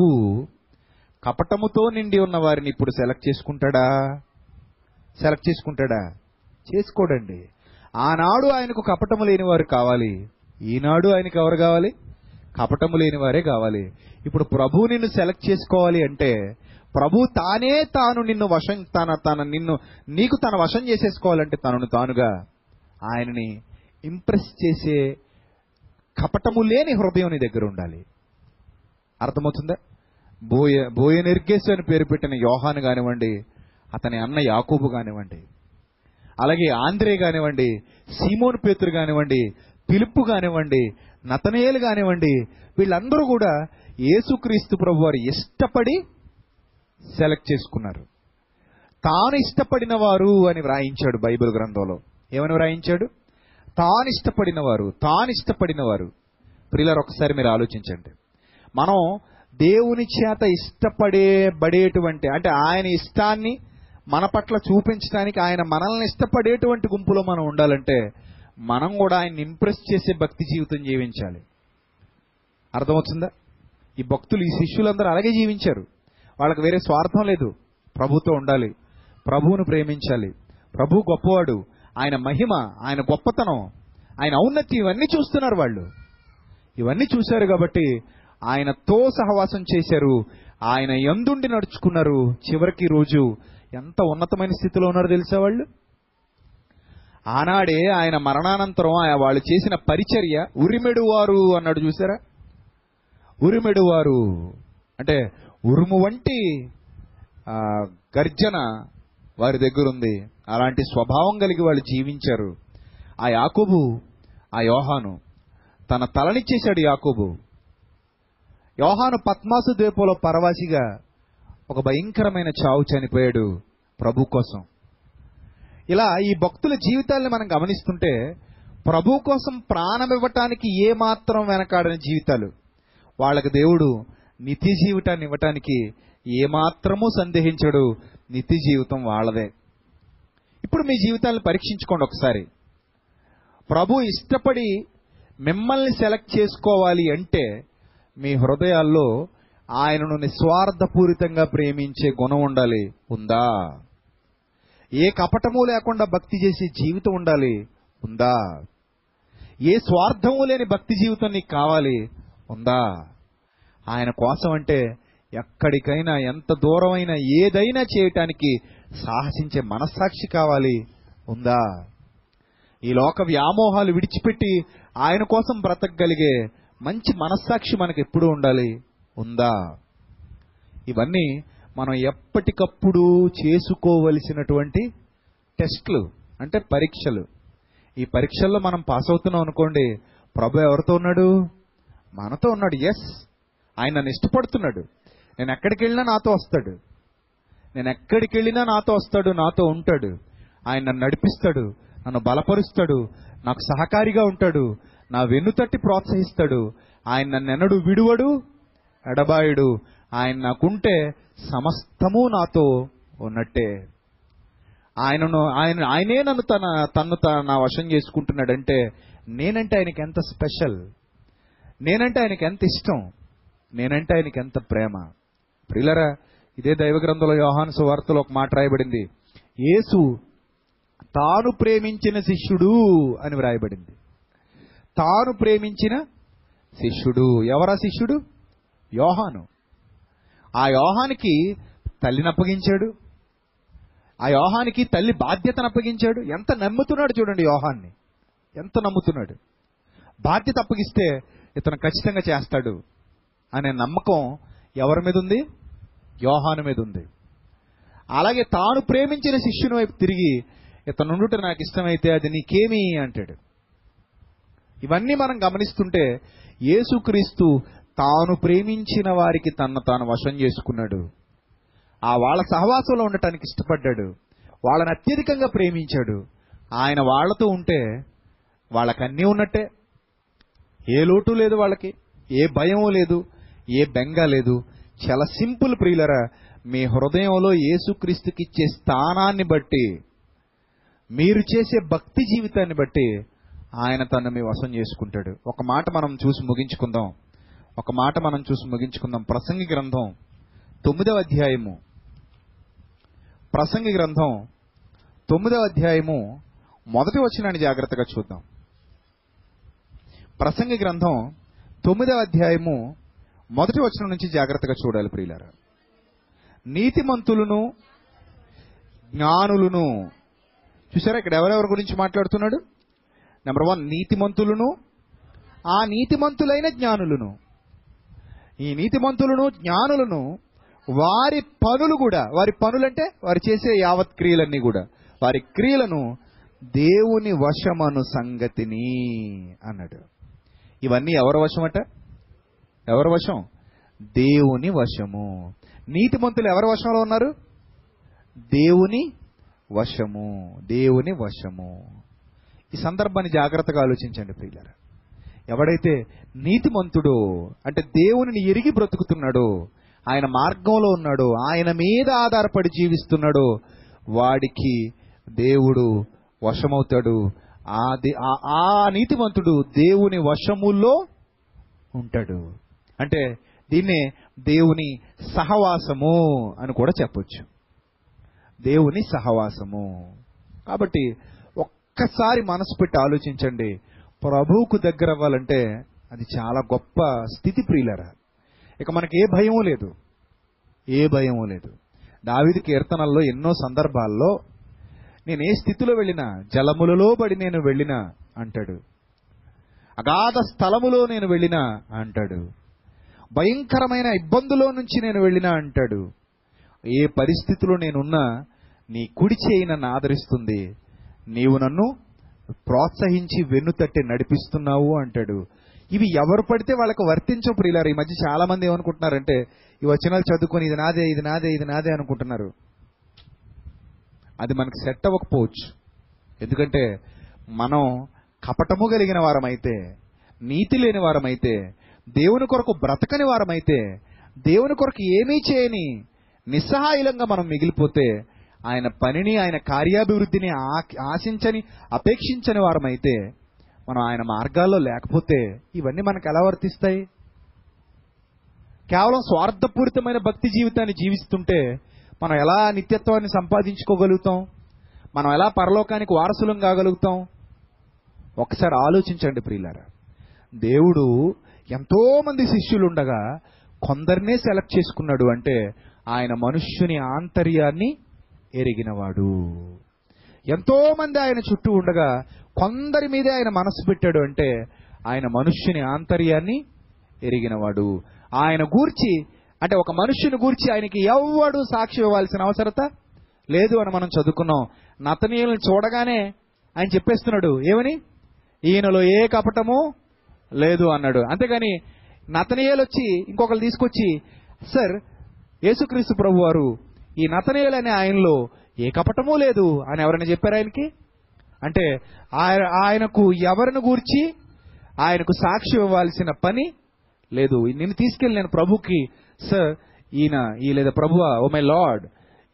కపటముతో నిండి ఉన్న వారిని ఇప్పుడు సెలెక్ట్ చేసుకుంటాడా? సెలెక్ట్ చేసుకుంటాడా? చేసుకోడండి. ఆనాడు ఆయనకు కపటము లేని వారు కావాలి. ఈనాడు ఆయనకు ఎవరు కావాలి? కపటము లేని వారే కావాలి. ఇప్పుడు ప్రభు నిన్ను సెలెక్ట్ చేసుకోవాలి అంటే ప్రభు తానే తాను నిన్ను వశం తన తన నిన్ను నీకు తన వశం చేసేసుకోవాలంటే తనను తానుగా ఆయనని ఇంప్రెస్ చేసే కపటము లేని హృదయం నీ దగ్గర ఉండాలి. అర్థమవుతుందా? బోయ బోయ నిర్గేశు అని పేరు పెట్టిన యోహాను కానివ్వండి అతని అన్న యాకూబు కానివ్వండి అలాగే ఆంధ్రే కానివ్వండి సీమోన్ పేతురు కానివ్వండి పిలుపు కానివ్వండి నతనేయులు కానివ్వండి వీళ్ళందరూ కూడా యేసుక్రీస్తు ప్రభు వారు ఇష్టపడి సెలెక్ట్ చేసుకున్నారు. తాను ఇష్టపడిన వారు అని వ్రాయించాడు బైబిల్ గ్రంథంలో. ఏమని వ్రాయించాడు? తానిష్టపడిన వారు తానిష్టపడిన వారు ప్రియులారు ఒకసారి మీరు ఆలోచించండి. మనం దేవుని చేత ఇష్టపడే ఇష్టపడేబడేటువంటి అంటే ఆయన ఇష్టాన్ని మన పట్ల చూపించడానికి ఆయన మనల్ని ఇష్టపడేటువంటి గుంపులో మనం ఉండాలంటే మనం కూడా ఆయన్ని ఇంప్రెస్ చేసే భక్తి జీవితం జీవించాలి. అర్థమవుతుందా? ఈ భక్తులు ఈ శిష్యులందరూ అలాగే జీవించారు. వాళ్ళకి వేరే స్వార్థం లేదు. ప్రభుతో ఉండాలి. ప్రభువును ప్రేమించాలి. ప్రభు గొప్పవాడు. ఆయన మహిమ ఆయన గొప్పతనం ఆయన ఔన్నతి ఇవన్నీ చూస్తున్నారు వాళ్ళు. ఇవన్నీ చూశారు కాబట్టి ఆయనతో సహవాసం చేశారు. ఆయన ఎందుండి నడుచుకున్నారు? చివరికి రోజు ఎంత ఉన్నతమైన స్థితిలో ఉన్నారో తెలుసా వాళ్ళు? ఆనాడే ఆయన మరణానంతరం ఆయన వాళ్ళు చేసిన పరిచర్య ఉరిమెడు వారు అన్నాడు చూసారా ఉరిమెడు వారు అంటే ఉరుము వంటి గర్జన వారి దగ్గర ఉంది అలాంటి స్వభావం కలిగి వాళ్ళు జీవించారు. ఆ యాకోబు ఆ యోహాను తన తలనిచ్చేశాడు యాకోబు. యోహాను పద్మాసు ద్వీపంలో పరవాసిగా ఒక భయంకరమైన చావు చనిపోయాడు ప్రభు కోసం. ఇలా ఈ భక్తుల జీవితాల్ని మనం గమనిస్తుంటే ప్రభు కోసం ప్రాణం ఇవ్వటానికి ఏ మాత్రం వెనకాడని జీవితాలు. వాళ్ళకి దేవుడు నిత్య జీవితాన్ని ఇవ్వటానికి ఏ సందేహించడు. నిత్య జీవితం వాళ్ళదే. ఇప్పుడు మీ జీవితాలను పరీక్షించుకోండి ఒకసారి. ప్రభు ఇష్టపడి మిమ్మల్ని సెలెక్ట్ చేసుకోవాలి అంటే మీ హృదయాల్లో ఆయనను నిస్వార్థపూరితంగా ప్రేమించే గుణం ఉండాలి. ఉందా? ఏ కపటము లేకుండా భక్తి చేసే జీవితం ఉండాలి. ఉందా? ఏ స్వార్థము లేని భక్తి జీవితం నీకు కావాలి. ఉందా? ఆయన కోసం అంటే ఎక్కడికైనా ఎంత దూరమైనా ఏదైనా చేయటానికి సాహసించే మనస్సాక్షి కావాలి. ఉందా? ఈ లోక వ్యామోహాలు విడిచిపెట్టి ఆయన కోసం బ్రతకగలిగే మంచి మనస్సాక్షి మనకు ఎప్పుడూ ఉండాలి. ఉందా? ఇవన్నీ మనం ఎప్పటికప్పుడు చేసుకోవలసినటువంటి టెస్ట్లు అంటే పరీక్షలు. ఈ పరీక్షల్లో మనం పాస్ అవుతున్నాం అనుకోండి ప్రభు ఎవరితో ఉన్నాడు? మనతో ఉన్నాడు ఎస్ ఆయన నన్ను ఇష్టపడుతున్నాడు. నేను ఎక్కడికి వెళ్ళినా నాతో వస్తాడు. నేను ఎక్కడికి వెళ్ళినా నాతో వస్తాడు నాతో ఉంటాడు. ఆయన నన్ను నడిపిస్తాడు నన్ను బలపరుస్తాడు నాకు సహకారిగా ఉంటాడు నా వెన్నుతట్టి ప్రోత్సహిస్తాడు. ఆయన నన్ను ఎన్నడు విడువడు ఎడబాయుడు. ఆయన నాకుంటే సమస్తము నాతో ఉన్నట్టే. ఆయనను ఆయన ఆయనే నన్ను తన తన్ను తన నా వశం చేసుకుంటున్నాడంటే నేనంటే ఆయనకి ఎంత స్పెషల్? నేనంటే ఆయనకి ఎంత ఇష్టం? నేనంటే ఆయనకి ఎంత ప్రేమ? ప్రిలరా ఇదే దైవ గ్రంథంలో యోహాను సువార్తలో ఒక మాట రాయబడింది. యేసు తాను ప్రేమించిన శిష్యుడు అని వ్రాయబడింది. తాను ప్రేమించిన శిష్యుడు. ఎవరా శిష్యుడు? యోహాను. ఆ యోహానికి తల్లిని అప్పగించాడు. ఆ యోహానికి తల్లి బాధ్యతను అప్పగించాడు. ఎంత నమ్ముతున్నాడు చూడండి యోహాన్ని. ఎంత నమ్ముతున్నాడు. బాధ్యత అప్పగిస్తే ఇతను ఖచ్చితంగా చేస్తాడు అనే నమ్మకం ఎవరి మీద ఉంది? యోహాను మీద ఉంది. అలాగే తాను ప్రేమించిన శిష్యుని వైపు తిరిగి ఇతను ఉండుట నాకు ఇష్టమైతే అది నీకేమి? అంటాడు. ఇవన్నీ మనం గమనిస్తుంటే యేసుక్రీస్తు తాను ప్రేమించిన వారికి తన తాను వశం చేసుకున్నాడు. ఆ వాళ్ళ సహవాసంలో ఉండటానికి ఇష్టపడ్డాడు. వాళ్ళని అత్యధికంగా ప్రేమించాడు. ఆయన వాళ్ళతో ఉంటే వాళ్ళకన్నీ ఉన్నట్టే. ఏ లోటు లేదు వాళ్ళకి ఏ భయం లేదు ఏ బెంగ లేదు చాలా సింపుల్ ప్రియులరా మీ హృదయంలో యేసుక్రీస్తుకి ఇచ్చే స్థానాన్ని బట్టి మీరు చేసే భక్తి జీవితాన్ని బట్టి ఆయన తను మీ వశం చేసుకుంటాడు. ఒక మాట మనం చూసి ముగించుకుందాం. ఒక మాట మనం చూసి ముగించుకుందాం. ప్రసంగి గ్రంథం తొమ్మిదవ అధ్యాయము. ప్రసంగి గ్రంథం తొమ్మిదవ అధ్యాయము మొదటి వచనాన్ని జాగ్రత్తగా చూద్దాం. ప్రసంగి గ్రంథం తొమ్మిదవ అధ్యాయము మొదటి వచనం నుంచి జాగ్రత్తగా చూడాలి ప్రియులారా. నీతిమంతులను జ్ఞానులను చూసారా ఇక్కడ ఎవరెవరి గురించి మాట్లాడుతున్నాడు? నెంబర్ వన్ నీతిమంతులను ఆ నీతిమంతులైన జ్ఞానులను. ఈ నీతిమంతులను జ్ఞానులను వారి పనులు కూడా వారి పనులంటే వారు చేసే యావత్ క్రియలన్నీ కూడా వారి క్రియలను దేవుని వశమను సంగతిని అన్నాడు. ఇవన్నీ ఎవరి వశమట? ఎవరి వశం? దేవుని వశము. నీతిమంతులు ఎవరి వశంలో ఉన్నారు? దేవుని వశము. దేవుని వశము. ఈ సందర్భాన్ని జాగ్రత్తగా ఆలోచించండి ప్రియులారా. ఎవడైతే నీతిమంతుడో అంటే దేవునిని ఎరిగి బ్రతుకుతున్నాడో ఆయన మార్గంలో ఉన్నాడో ఆయన మీద ఆధారపడి జీవిస్తున్నాడో వాడికి దేవుడు వశమవుతాడు. ఆ దే- ఆ- ఆ నీతిమంతుడు దేవుని వశములో ఉంటాడు. అంటే దీన్నే దేవుని సహవాసము అని కూడా చెప్పొచ్చు. దేవుని సహవాసము. కాబట్టి ఒక్కసారి మనసు పెట్టి ఆలోచించండి. ప్రభువుకు దగ్గర అవ్వాలంటే అది చాలా గొప్ప స్థితి ప్రియులరా. ఇక మనకి ఏ భయం లేదు. ఏ భయం లేదు. దావిది కీర్తనల్లో ఎన్నో సందర్భాల్లో నేను ఏ స్థితిలో వెళ్ళినా జలములలో పడి నేను వెళ్ళినా అంటాడు. అగాధ స్థలములో నేను వెళ్ళినా అంటాడు. భయంకరమైన ఇబ్బందులో నుంచి నేను వెళ్ళినా అంటాడు. ఏ పరిస్థితిలో నేనున్నా నీ కుడి చేయి నన్ను ఆదరిస్తుంది. నీవు నన్ను ప్రోత్సహించి వెన్నుతట్టి నడిపిస్తున్నావు అంటాడు. ఇవి ఎవరు పడితే వాళ్ళకు వర్తించవు ప్రియులారు ఈ మధ్య చాలా మంది ఏమనుకుంటున్నారంటే ఈ వచనాలు చదువుకొని ఇది నాదే ఇది నాదే ఇది నాదే అనుకుంటున్నారు. అది మనకు సెట్ అవ్వకపోవచ్చు. ఎందుకంటే మనం కపటము కలిగిన వారమైతే నీతి లేని వారమైతే దేవుని కొరకు బ్రతకని వారమైతే దేవుని కొరకు ఏమీ చేయని నిస్సహాయులంగా మనం మిగిలిపోతే ఆయన పనిని ఆయన కార్యాభివృద్ధిని ఆ- ఆశించని అపేక్షించని వారమైతే మనం ఆయన మార్గాల్లో లేకపోతే ఇవన్నీ మనకు ఎలా వర్తిస్తాయి? కేవలం స్వార్థపూరితమైన భక్తి జీవితాన్ని జీవిస్తుంటే మనం ఎలా నిత్యత్వాన్ని సంపాదించుకోగలుగుతాం? మనం ఎలా పరలోకానికి వారసులం కాగలుగుతాం? ఒకసారి ఆలోచించండి ప్రియులారా. దేవుడు ఎంతో మంది శిష్యులు ఉండగా కొందరినే సెలెక్ట్ చేసుకున్నాడు అంటే ఆయన మనుష్యుని ఆంతర్యాన్ని ఎరిగినవాడు. ఎంతో మంది ఆయన చుట్టూ ఉండగా కొందరి మీదే ఆయన మనసు పెట్టాడు అంటే ఆయన మనుష్యుని ఆంతర్యాన్ని ఎరిగినవాడు. ఆయన గూర్చి అంటే ఒక మనుష్యుని గూర్చి ఆయనకి ఎవ్వడు సాక్షి ఇవ్వాల్సిన అవసరత లేదు అని మనం చదువుకున్నాం. నతనీయులను చూడగానే ఆయన చెప్పేస్తున్నాడు ఏమని? ఈయనలో ఏ కపటము లేదు అన్నాడు. అంతేగాని నతనీయులు వచ్చి ఇంకొకరు తీసుకొచ్చి సార్ యేసుక్రీస్తు ప్రభు వారు ఈ నతనీయులు అనే ఆయనలో ఏ కపటమూ లేదు అని ఎవరైనా చెప్పారు ఆయనకి? అంటే ఆయన ఆయనకు ఎవరిని గూర్చి ఆయనకు సాక్షి ఇవ్వాల్సిన పని లేదు. నిన్ను తీసుకెళ్ళి నేను ప్రభుకి సార్ ఈయన ఈ లేదా ప్రభువ ఓ మై లార్డ్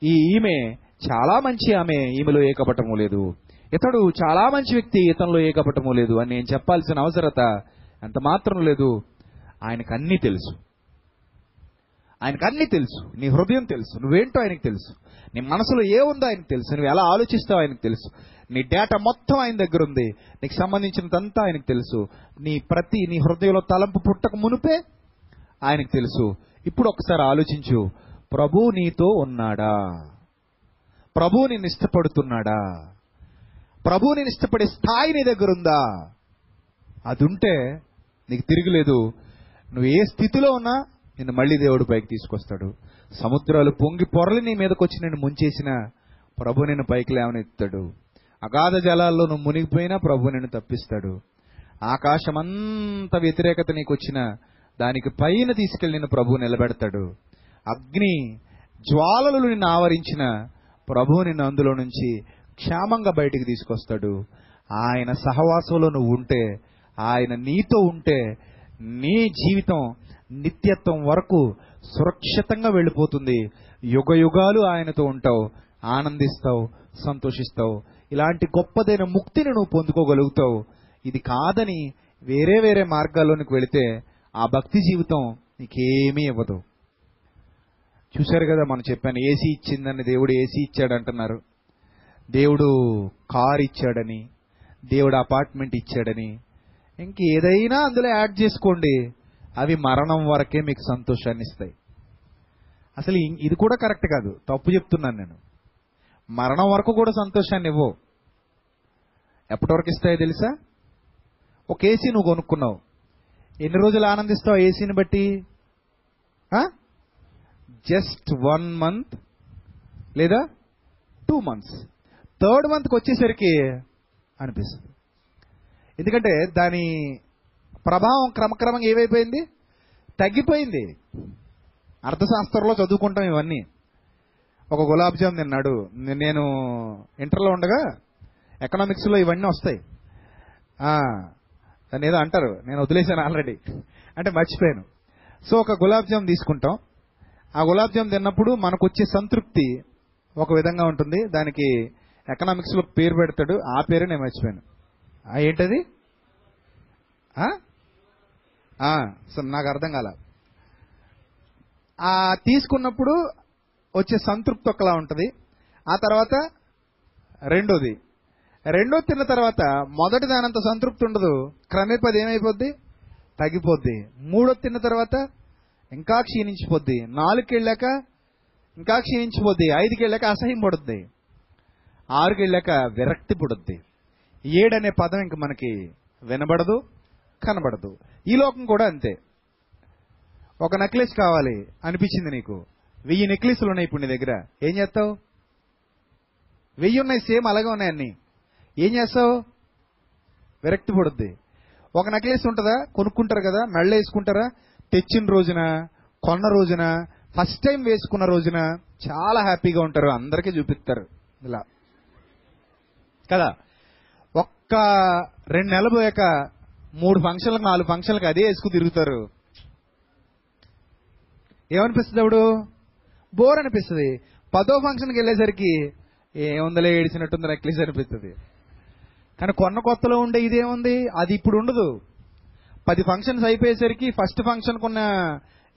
ఈ ఈమె చాలా మంచి ఆమె ఈమెలో ఏ కపటము లేదు. ఇతడు చాలా మంచి వ్యక్తి ఇతనిలో ఏ కపటము లేదు అని నేను చెప్పాల్సిన అవసరత అంత మాత్రం లేదు. ఆయనకు అన్నీ తెలుసు. ఆయనకు అన్నీ తెలుసు. నీ హృదయం తెలుసు. నువ్వేంటో ఆయనకు తెలుసు. నీ మనసులో ఏముందో ఆయనకు తెలుసు. నువ్వు ఎలా ఆలోచిస్తావు ఆయనకు తెలుసు. నీ డేటా మొత్తం ఆయన దగ్గర ఉంది. నీకు సంబంధించినదంతా ఆయనకు తెలుసు. నీ ప్రతి నీ హృదయంలో తలంపు పుట్టక మునుపే ఆయనకు తెలుసు. ఇప్పుడు ఒకసారి ఆలోచించు. ప్రభు నీతో ఉన్నాడా? ప్రభు నిన్ను ఇష్టపడుతున్నాడా? ప్రభు నేను ఇష్టపడే స్థాయి నీ దగ్గర ఉందా? అది ఉంటే నీకు తిరగలేదు. నువ్వు ఏ స్థితిలో ఉన్నా నిన్ను మళ్ళీ దేవుడు పైకి తీసుకొస్తాడు. సముద్రాలు పొంగి పొరలి నీ మీదకి వచ్చి నేను ముంచేసిన ప్రభు నిన్ను పైకి లేవనెత్తాడు అగాధ జలాల్లో నువ్వు మునిగిపోయినా ప్రభు నిన్ను తప్పిస్తాడు. ఆకాశమంత వ్యతిరేకత నీకు వచ్చిన దానికి పైన తీసుకెళ్ళి నిన్ను ప్రభు నిలబెడతాడు. అగ్ని జ్వాలలు నిన్ను ఆవరించిన ప్రభు నిన్ను అందులో నుంచి క్షేమంగా బయటికి తీసుకొస్తాడు. ఆయన సహవాసంలో నువ్వు ఉంటే ఆయన నీతో ఉంటే నీ జీవితం నిత్యత్వం వరకు సురక్షితంగా వెళ్ళిపోతుంది. యుగ యుగాలు ఆయనతో ఉంటావు ఆనందిస్తావు సంతోషిస్తావు. ఇలాంటి గొప్పదైన ముక్తిని నువ్వు పొందుకోగలుగుతావు. ఇది కాదని వేరే వేరే మార్గాల్లోనికి వెళితే ఆ భక్తి జీవితం నీకేమీ ఇవ్వదు. చూశారు కదా మనం చెప్పాను ఏసీ ఇచ్చిందని దేవుడు ఏసీ ఇచ్చాడు అంటున్నారు. దేవుడు కార్ ఇచ్చాడని దేవుడు అపార్ట్మెంట్ ఇచ్చాడని ఇంకేదైనా అందులో యాడ్ చేసుకోండి. అవి మరణం వరకే మీకు సంతోషాన్ని ఇస్తాయి. అసలు ఇది కూడా కరెక్ట్ కాదు. తప్పు చెప్తున్నాను నేను. మరణం వరకు కూడా సంతోషాన్ని ఇవ్వవు ఎప్పటి వరకు ఇస్తాయో తెలుసా? ఒక ఏసీ నువ్వు కొనుక్కున్నావు. ఎన్ని రోజులు ఆనందిస్తావు ఏసీని బట్టి? జస్ట్ వన్ మంత్ లేదా టూ మంత్స్. థర్డ్ మంత్కి వచ్చేసరికి అనిపిస్తుంది. ఎందుకంటే దాని ప్రభావం క్రమక్రమంగా ఏమైపోయింది? తగ్గిపోయింది. అర్థశాస్త్రంలో చదువుకుంటాం ఇవన్నీ. ఒక గులాబ్ జామ్ తిన్నాడు. నేను ఇంటర్లో ఉండగా ఎకనామిక్స్లో ఇవన్నీ వస్తాయి. దాన్ని ఏదో అంటారు. నేను వదిలేశాను ఆల్రెడీ. అంటే మర్చిపోయాను. సో ఒక గులాబ్ జామ్ తీసుకుంటాం. ఆ గులాబ్ జామ్ తిన్నప్పుడు మనకు వచ్చే సంతృప్తి ఒక విధంగా ఉంటుంది. దానికి ఎకనామిక్స్లో పేరు పెడతాడు. ఆ పేరు నేను మర్చిపోయాను. ఏంటది? సో నాకు అర్థం కాల. ఆ తీసుకున్నప్పుడు వచ్చే సంతృప్తి ఒకలా ఉంటుంది. ఆ తర్వాత రెండోది. రెండో తిన్న తర్వాత మొదటి దానంత సంతృప్తి ఉండదు. క్రమేపది ఏమైపోద్ది? తగ్గిపోద్ది. మూడో తిన్న తర్వాత ఇంకా క్షీణించిపోద్ది. నాలుగుకి వెళ్ళాక ఇంకా క్షీణించిపోద్ది. ఐదుకి వెళ్ళాక అసహ్యం పడుద్ది. ఆరుకి వెళ్ళాక విరక్తి పుడుద్ది. ఏడనే పదం ఇంక మనకి వినబడదు కనబడదు. ఈ లోకం కూడా అంతే. ఒక నెక్లెస్ కావాలి అనిపించింది నీకు. వెయ్యి నెక్లెస్లు ఉన్నాయి ఇప్పుడు నీ దగ్గర. ఏం చేస్తావు? వెయ్యి ఉన్నాయి సేమ్ అలాగే ఉన్నాయి అన్ని. ఏం చేస్తావు? విరక్తి పడుద్ది. ఒక నెక్లెస్ ఉంటుందా? కొనుక్కుంటారు కదా మెళ్ళ వేసుకుంటారా? తెచ్చిన రోజున కొన్న రోజున ఫస్ట్ టైం వేసుకున్న రోజున చాలా హ్యాపీగా ఉంటారు. అందరికీ చూపిస్తారు. ఇలా. కదా? ఒక్క రెండు నెలలు పోయాక మూడు ఫంక్షన్లకు నాలుగు ఫంక్షన్లకు అదే వేసుకు తిరుగుతారు. ఏమనిపిస్తుంది అప్పుడు? బోర్ అనిపిస్తుంది. పదో ఫంక్షన్కి వెళ్ళేసరికి ఏముందలే ఏడిచినట్టుంది రెక్లీస్ అనిపిస్తుంది. కానీ కొన్న కొత్తలో ఉండే ఇదేముంది? అది ఇప్పుడు ఉండదు. పది ఫంక్షన్స్ అయిపోయేసరికి ఫస్ట్ ఫంక్షన్ కొన్న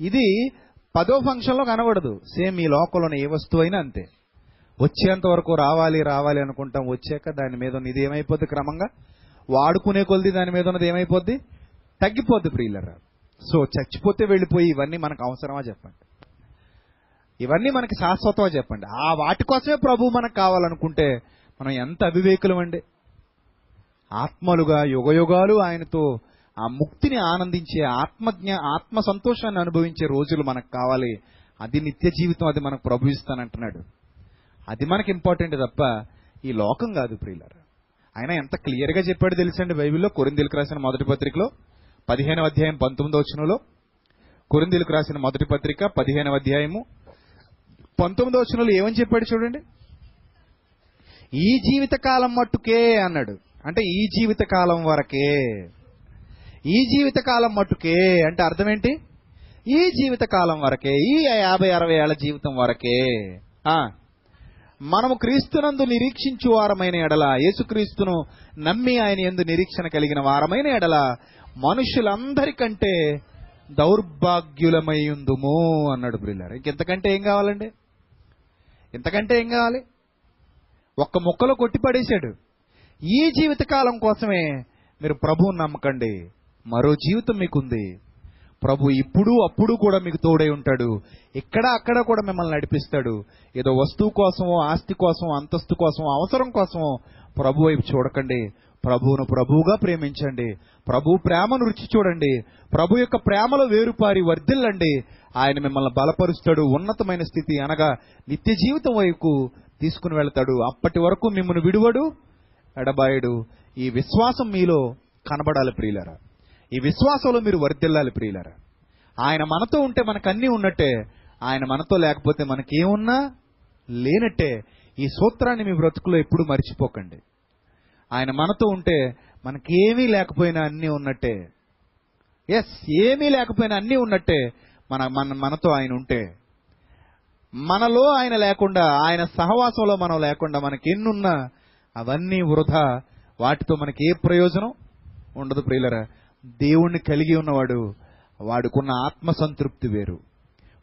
ఇది పదో ఫంక్షన్లో కనబడదు. సేమ్ ఈ లోకంలోని ఏ వస్తువు అయినా అంతే. వచ్చేంత వరకు రావాలి రావాలి అనుకుంటాం వచ్చాక దాని మీద ఉన్నది ఇది ఏమైపోద్ది క్రమంగా? వాడుకునే కొలిది దాని మీద ఉన్నది ఏమైపోద్ది? తగ్గిపోద్ది ప్రియులరా. సో చచ్చిపోతే వెళ్ళిపోయి ఇవన్నీ మనకు అవసరమా చెప్పండి? ఇవన్నీ మనకి శాశ్వతమా చెప్పండి? ఆ వాటి కోసమే ప్రభు మనకు కావాలనుకుంటే మనం ఎంత అవివేకులం అండి? ఆత్మలుగా యుగయుగాలు ఆయనతో ఆ ముక్తిని ఆనందించే ఆత్మజ్ఞ ఆత్మ సంతోషాన్ని అనుభవించే రోజులు మనకు కావాలి. అది నిత్య జీవితం అది మనకు ప్రభు ఇస్తానంటున్నాడు. అది మనకి ఇంపార్టెంట్ తప్ప ఈ లోకం కాదు ప్రియులారా. ఆయన ఎంత క్లియర్గా చెప్పాడు తెలుసండి బైబిల్లో? కొరిందీలకు రాసిన మొదటి పత్రికలో పదిహేనవ అధ్యాయం పంతొమ్మిదో వచనంలో. కొరిందీలకు రాసిన మొదటి పత్రిక పదిహేనవ అధ్యాయము పంతొమ్మిదో వచనంలో ఏమని చెప్పాడు చూడండి? ఈ జీవిత కాలం మట్టుకే అన్నాడు. అంటే ఈ జీవిత కాలం వరకే. ఈ జీవిత కాలం మట్టుకే అంటే అర్థం ఏంటి? ఈ జీవిత కాలం వరకే. ఈ యాభై అరవై ఏళ్ళ జీవితం వరకే. మనము క్రీస్తునందు నిరీక్షించు వారమైన ఎడల యేసుక్రీస్తును నమ్మి ఆయన ఎందు నిరీక్షణ కలిగిన వారమైన ఎడల మనుషులందరికంటే దౌర్భాగ్యులమైయుందుము అన్నాడు బ్రిల్లర్ ఇంకెంతకంటే ఏం కావాలండి? ఇంతకంటే ఏం కావాలి? ఒక్క ముక్కలో కొట్టి పడేశాడు ఈ జీవితకాలం కోసమే మీరు ప్రభువుని నమ్మకండి. మరో జీవితం మీకుంది. ప్రభు ఇప్పుడు అప్పుడు కూడా మీకు తోడై ఉంటాడు. ఇక్కడ అక్కడ కూడా మిమ్మల్ని నడిపిస్తాడు. ఏదో వస్తువు కోసమో ఆస్తి కోసం అంతస్తు కోసం అవసరం కోసమో ప్రభు వైపు చూడకండి. ప్రభువును ప్రభువుగా ప్రేమించండి. ప్రభు ప్రేమను రుచి చూడండి. ప్రభు యొక్క ప్రేమలో వేరుపారి వర్ధిల్లండి. ఆయన మిమ్మల్ని బలపరుస్తాడు. ఉన్నతమైన స్థితి అనగా నిత్య జీవితం వైపు తీసుకుని వెళ్తాడు. అప్పటి వరకు మిమ్మల్ని విడువడు ఎడబాయడు. ఈ విశ్వాసం మీలో కనబడాలి ప్రియులరా. ఈ విశ్వాసంలో మీరు వర్ధిల్లాలి ప్రియులరా. ఆయన మనతో ఉంటే మనకు అన్నీ ఉన్నట్టే ఆయన మనతో లేకపోతే మనకేమున్నా లేనట్టే ఈ సూత్రాన్ని మీ బ్రతుకులో ఎప్పుడు మర్చిపోకండి. ఆయన మనతో ఉంటే మనకేమీ లేకపోయినా అన్నీ ఉన్నట్టే. ఎస్ ఏమీ లేకపోయినా అన్నీ ఉన్నట్టే మన మన మనతో ఆయన ఉంటే. మనలో ఆయన లేకుండా ఆయన సహవాసంలో మనం లేకుండా మనకి ఎన్నున్నా అవన్నీ వృధా. వాటితో మనకి ఏ ప్రయోజనం ఉండదు ప్రియులరా. దేవుణ్ణి కలిగి ఉన్నవాడు వాడుకున్న ఆత్మ సంతృప్తి వేరు.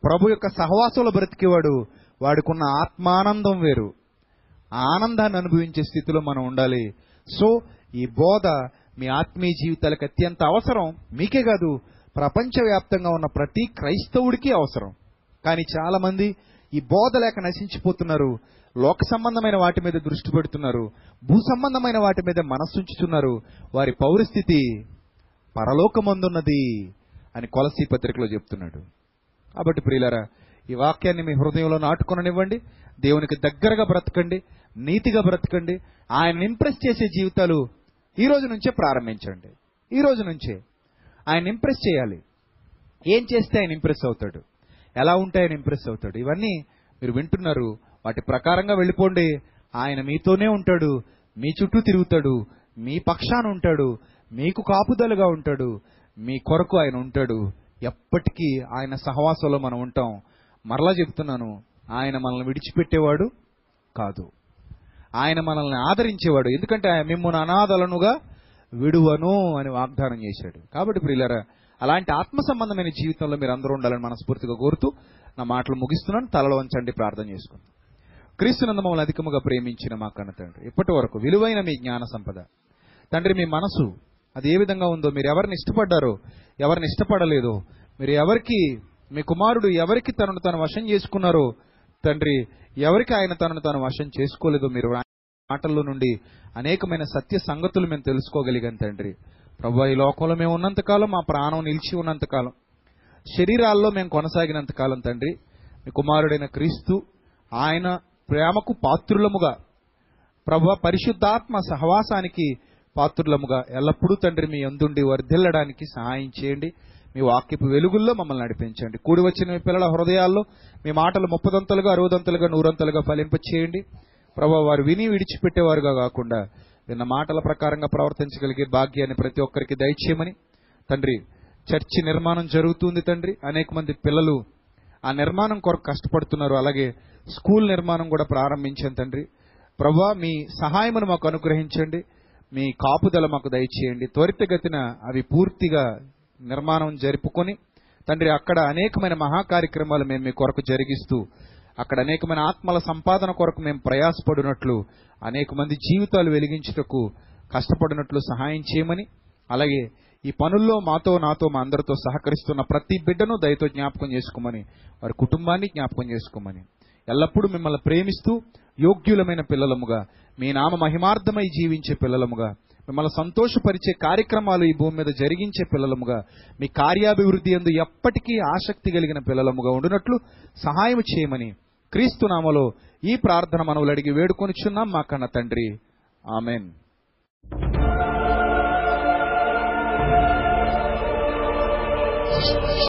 ప్రభు యొక్క సహవాసంలో బ్రతికేవాడు వాడుకున్న ఆత్మానందం వేరు. ఆనందాన్ని అనుభవించే స్థితిలో మనం ఉండాలి. సో ఈ బోధ మీ ఆత్మీయ జీవితాలకు అత్యంత అవసరం. మీకే కాదు ప్రపంచవ్యాప్తంగా ఉన్న ప్రతి క్రైస్తవుడికి అవసరం. కానీ చాలామంది ఈ బోధ లేక నశించిపోతున్నారు. లోక సంబంధమైన వాటి మీద దృష్టి పెడుతున్నారు. భూ సంబంధమైన వాటి మీద మనస్సుంచుతున్నారు వారి పౌరస్థితి పరలోకమందున్నది అని కొలసీ పత్రికలో చెప్తున్నాడు. కాబట్టి ప్రియులారా ఈ వాక్యాన్ని మీ హృదయంలో నాటుకొననివ్వండి దేవునికి దగ్గరగా బ్రతకండి నీతిగా బ్రతకండి ఆయన ఇంప్రెస్ చేసే జీవితాలు ఈ రోజు నుంచే ప్రారంభించండి. ఈ రోజు నుంచే ఆయన ఇంప్రెస్ చేయాలి. ఏం చేస్తే ఆయన ఇంప్రెస్ అవుతాడు? ఎలా ఉంటే ఆయన ఇంప్రెస్ అవుతాడు? ఇవన్నీ మీరు వింటున్నారు. వాటి ప్రకారంగా వెళ్ళిపోండి. ఆయన మీతోనే ఉంటాడు. మీ చుట్టూ తిరుగుతాడు. మీ పక్షాన ఉంటాడు. మీకు కాపుదలుగా ఉంటాడు మీ కొరకు ఆయన ఉంటాడు. ఎప్పటికీ ఆయన సహవాసంలో మనం ఉంటాం. మరలా చెప్తున్నాను ఆయన మనల్ని విడిచిపెట్టేవాడు కాదు. ఆయన మనల్ని ఆదరించేవాడు ఎందుకంటే ఆయన మిమ్మల్ని అనాథలనుగా విడువను అని వాగ్దానం చేశాడు. కాబట్టి ప్రియులరా అలాంటి ఆత్మ సంబంధమైన జీవితంలో మీరు అందరూ ఉండాలని మనస్ఫూర్తిగా కోరుతూ నా మాటలు ముగిస్తున్నాను. తలలో వంచండి ప్రార్థన చేసుకుందాం. క్రీస్తునందు మమ్మల్ని అధికముగా ప్రేమించిన మా కన్న తండ్రి ఇప్పటి వరకు విలువైన మీ జ్ఞాన సంపద. తండ్రి మీ మనసు అది ఏ విధంగా ఉందో? మీరు ఎవరిని ఇష్టపడ్డారో? ఎవరిని ఇష్టపడలేదో? మీరు ఎవరికి మీ కుమారుడు ఎవరికి తనను తను వశం చేసుకున్నారో? తండ్రి ఎవరికి ఆయన తనను తాను వశం చేసుకోలేదో మీరు మాటల్లో నుండి అనేకమైన సత్య సంగతులు మేము తెలుసుకోగలిగాం తండ్రి. ప్రభు ఈ లోకంలో మేము ఉన్నంతకాలం మా ప్రాణం నిలిచి ఉన్నంతకాలం శరీరాల్లో మేము కొనసాగినంత కాలం తండ్రి. మీ కుమారుడైన క్రీస్తు ఆయన ప్రేమకు పాత్రులముగా. ప్రభు పరిశుద్ధాత్మ సహవాసానికి పాత్రులముగా ఎల్లప్పుడూ తండ్రి మీ అందుండి వర్ధిల్లడానికి సహాయం చేయండి. మీ వాక్యపు వెలుగుల్లో మమ్మల్ని నడిపించండి. కూడి వచ్చిన మీ పిల్లల హృదయాల్లో మీ మాటలు ముప్పదంతలుగా అరవదంతలుగా నూరంతలుగా ఫలింప చేయండి ప్రభావ వారు విని విడిచిపెట్టేవారుగా కాకుండా విన్న మాటల ప్రకారంగా ప్రవర్తించగలిగే భాగ్యాన్ని ప్రతి ఒక్కరికి దయచేయమని. తండ్రి చర్చి నిర్మాణం జరుగుతుంది తండ్రి. అనేక మంది పిల్లలు ఆ నిర్మాణం కొరకు కష్టపడుతున్నారు. అలాగే స్కూల్ నిర్మాణం కూడా ప్రారంభించాను తండ్రి. ప్రభా మీ సహాయమును మాకు అనుగ్రహించండి. మీ కాపుదల మాకు దయచేయండి. త్వరితగతిన అవి పూర్తిగా నిర్మాణం జరుపుకొని తండ్రి అక్కడ అనేకమైన మహా కార్యక్రమాలు మేము మీ కొరకు జరిగిస్తూ అక్కడ అనేకమైన ఆత్మల సంపాదన కొరకు మేము ప్రయాసపడినట్లు అనేక మంది జీవితాలు వెలిగించుటకు కష్టపడినట్లు సహాయం చేయమని అలాగే ఈ పనుల్లో మాతో నాతో మా అందరితో సహకరిస్తున్న ప్రతి బిడ్డను దయతో జ్ఞాపకం చేసుకోమని వారి కుటుంబాన్ని జ్ఞాపకం చేసుకోమని. ఎల్లప్పుడూ మిమ్మల్ని ప్రేమిస్తూ యోగ్యులమైన పిల్లలముగా మీ నామ మహిమార్థమై జీవించే పిల్లలముగా మిమ్మల్ని సంతోషపరిచే కార్యక్రమాలు ఈ భూమి మీద జరిగించే పిల్లలముగా మీ కార్యాభివృద్ధి ఎందు ఎప్పటికీ ఆసక్తి కలిగిన పిల్లలముగా ఉండునట్లు సహాయం చేయమని క్రీస్తు నామలో ఈ ప్రార్థన మనవులు అడిగి వేడుకొనిచున్నాం మా కన్న తండ్రి. ఆమెన్.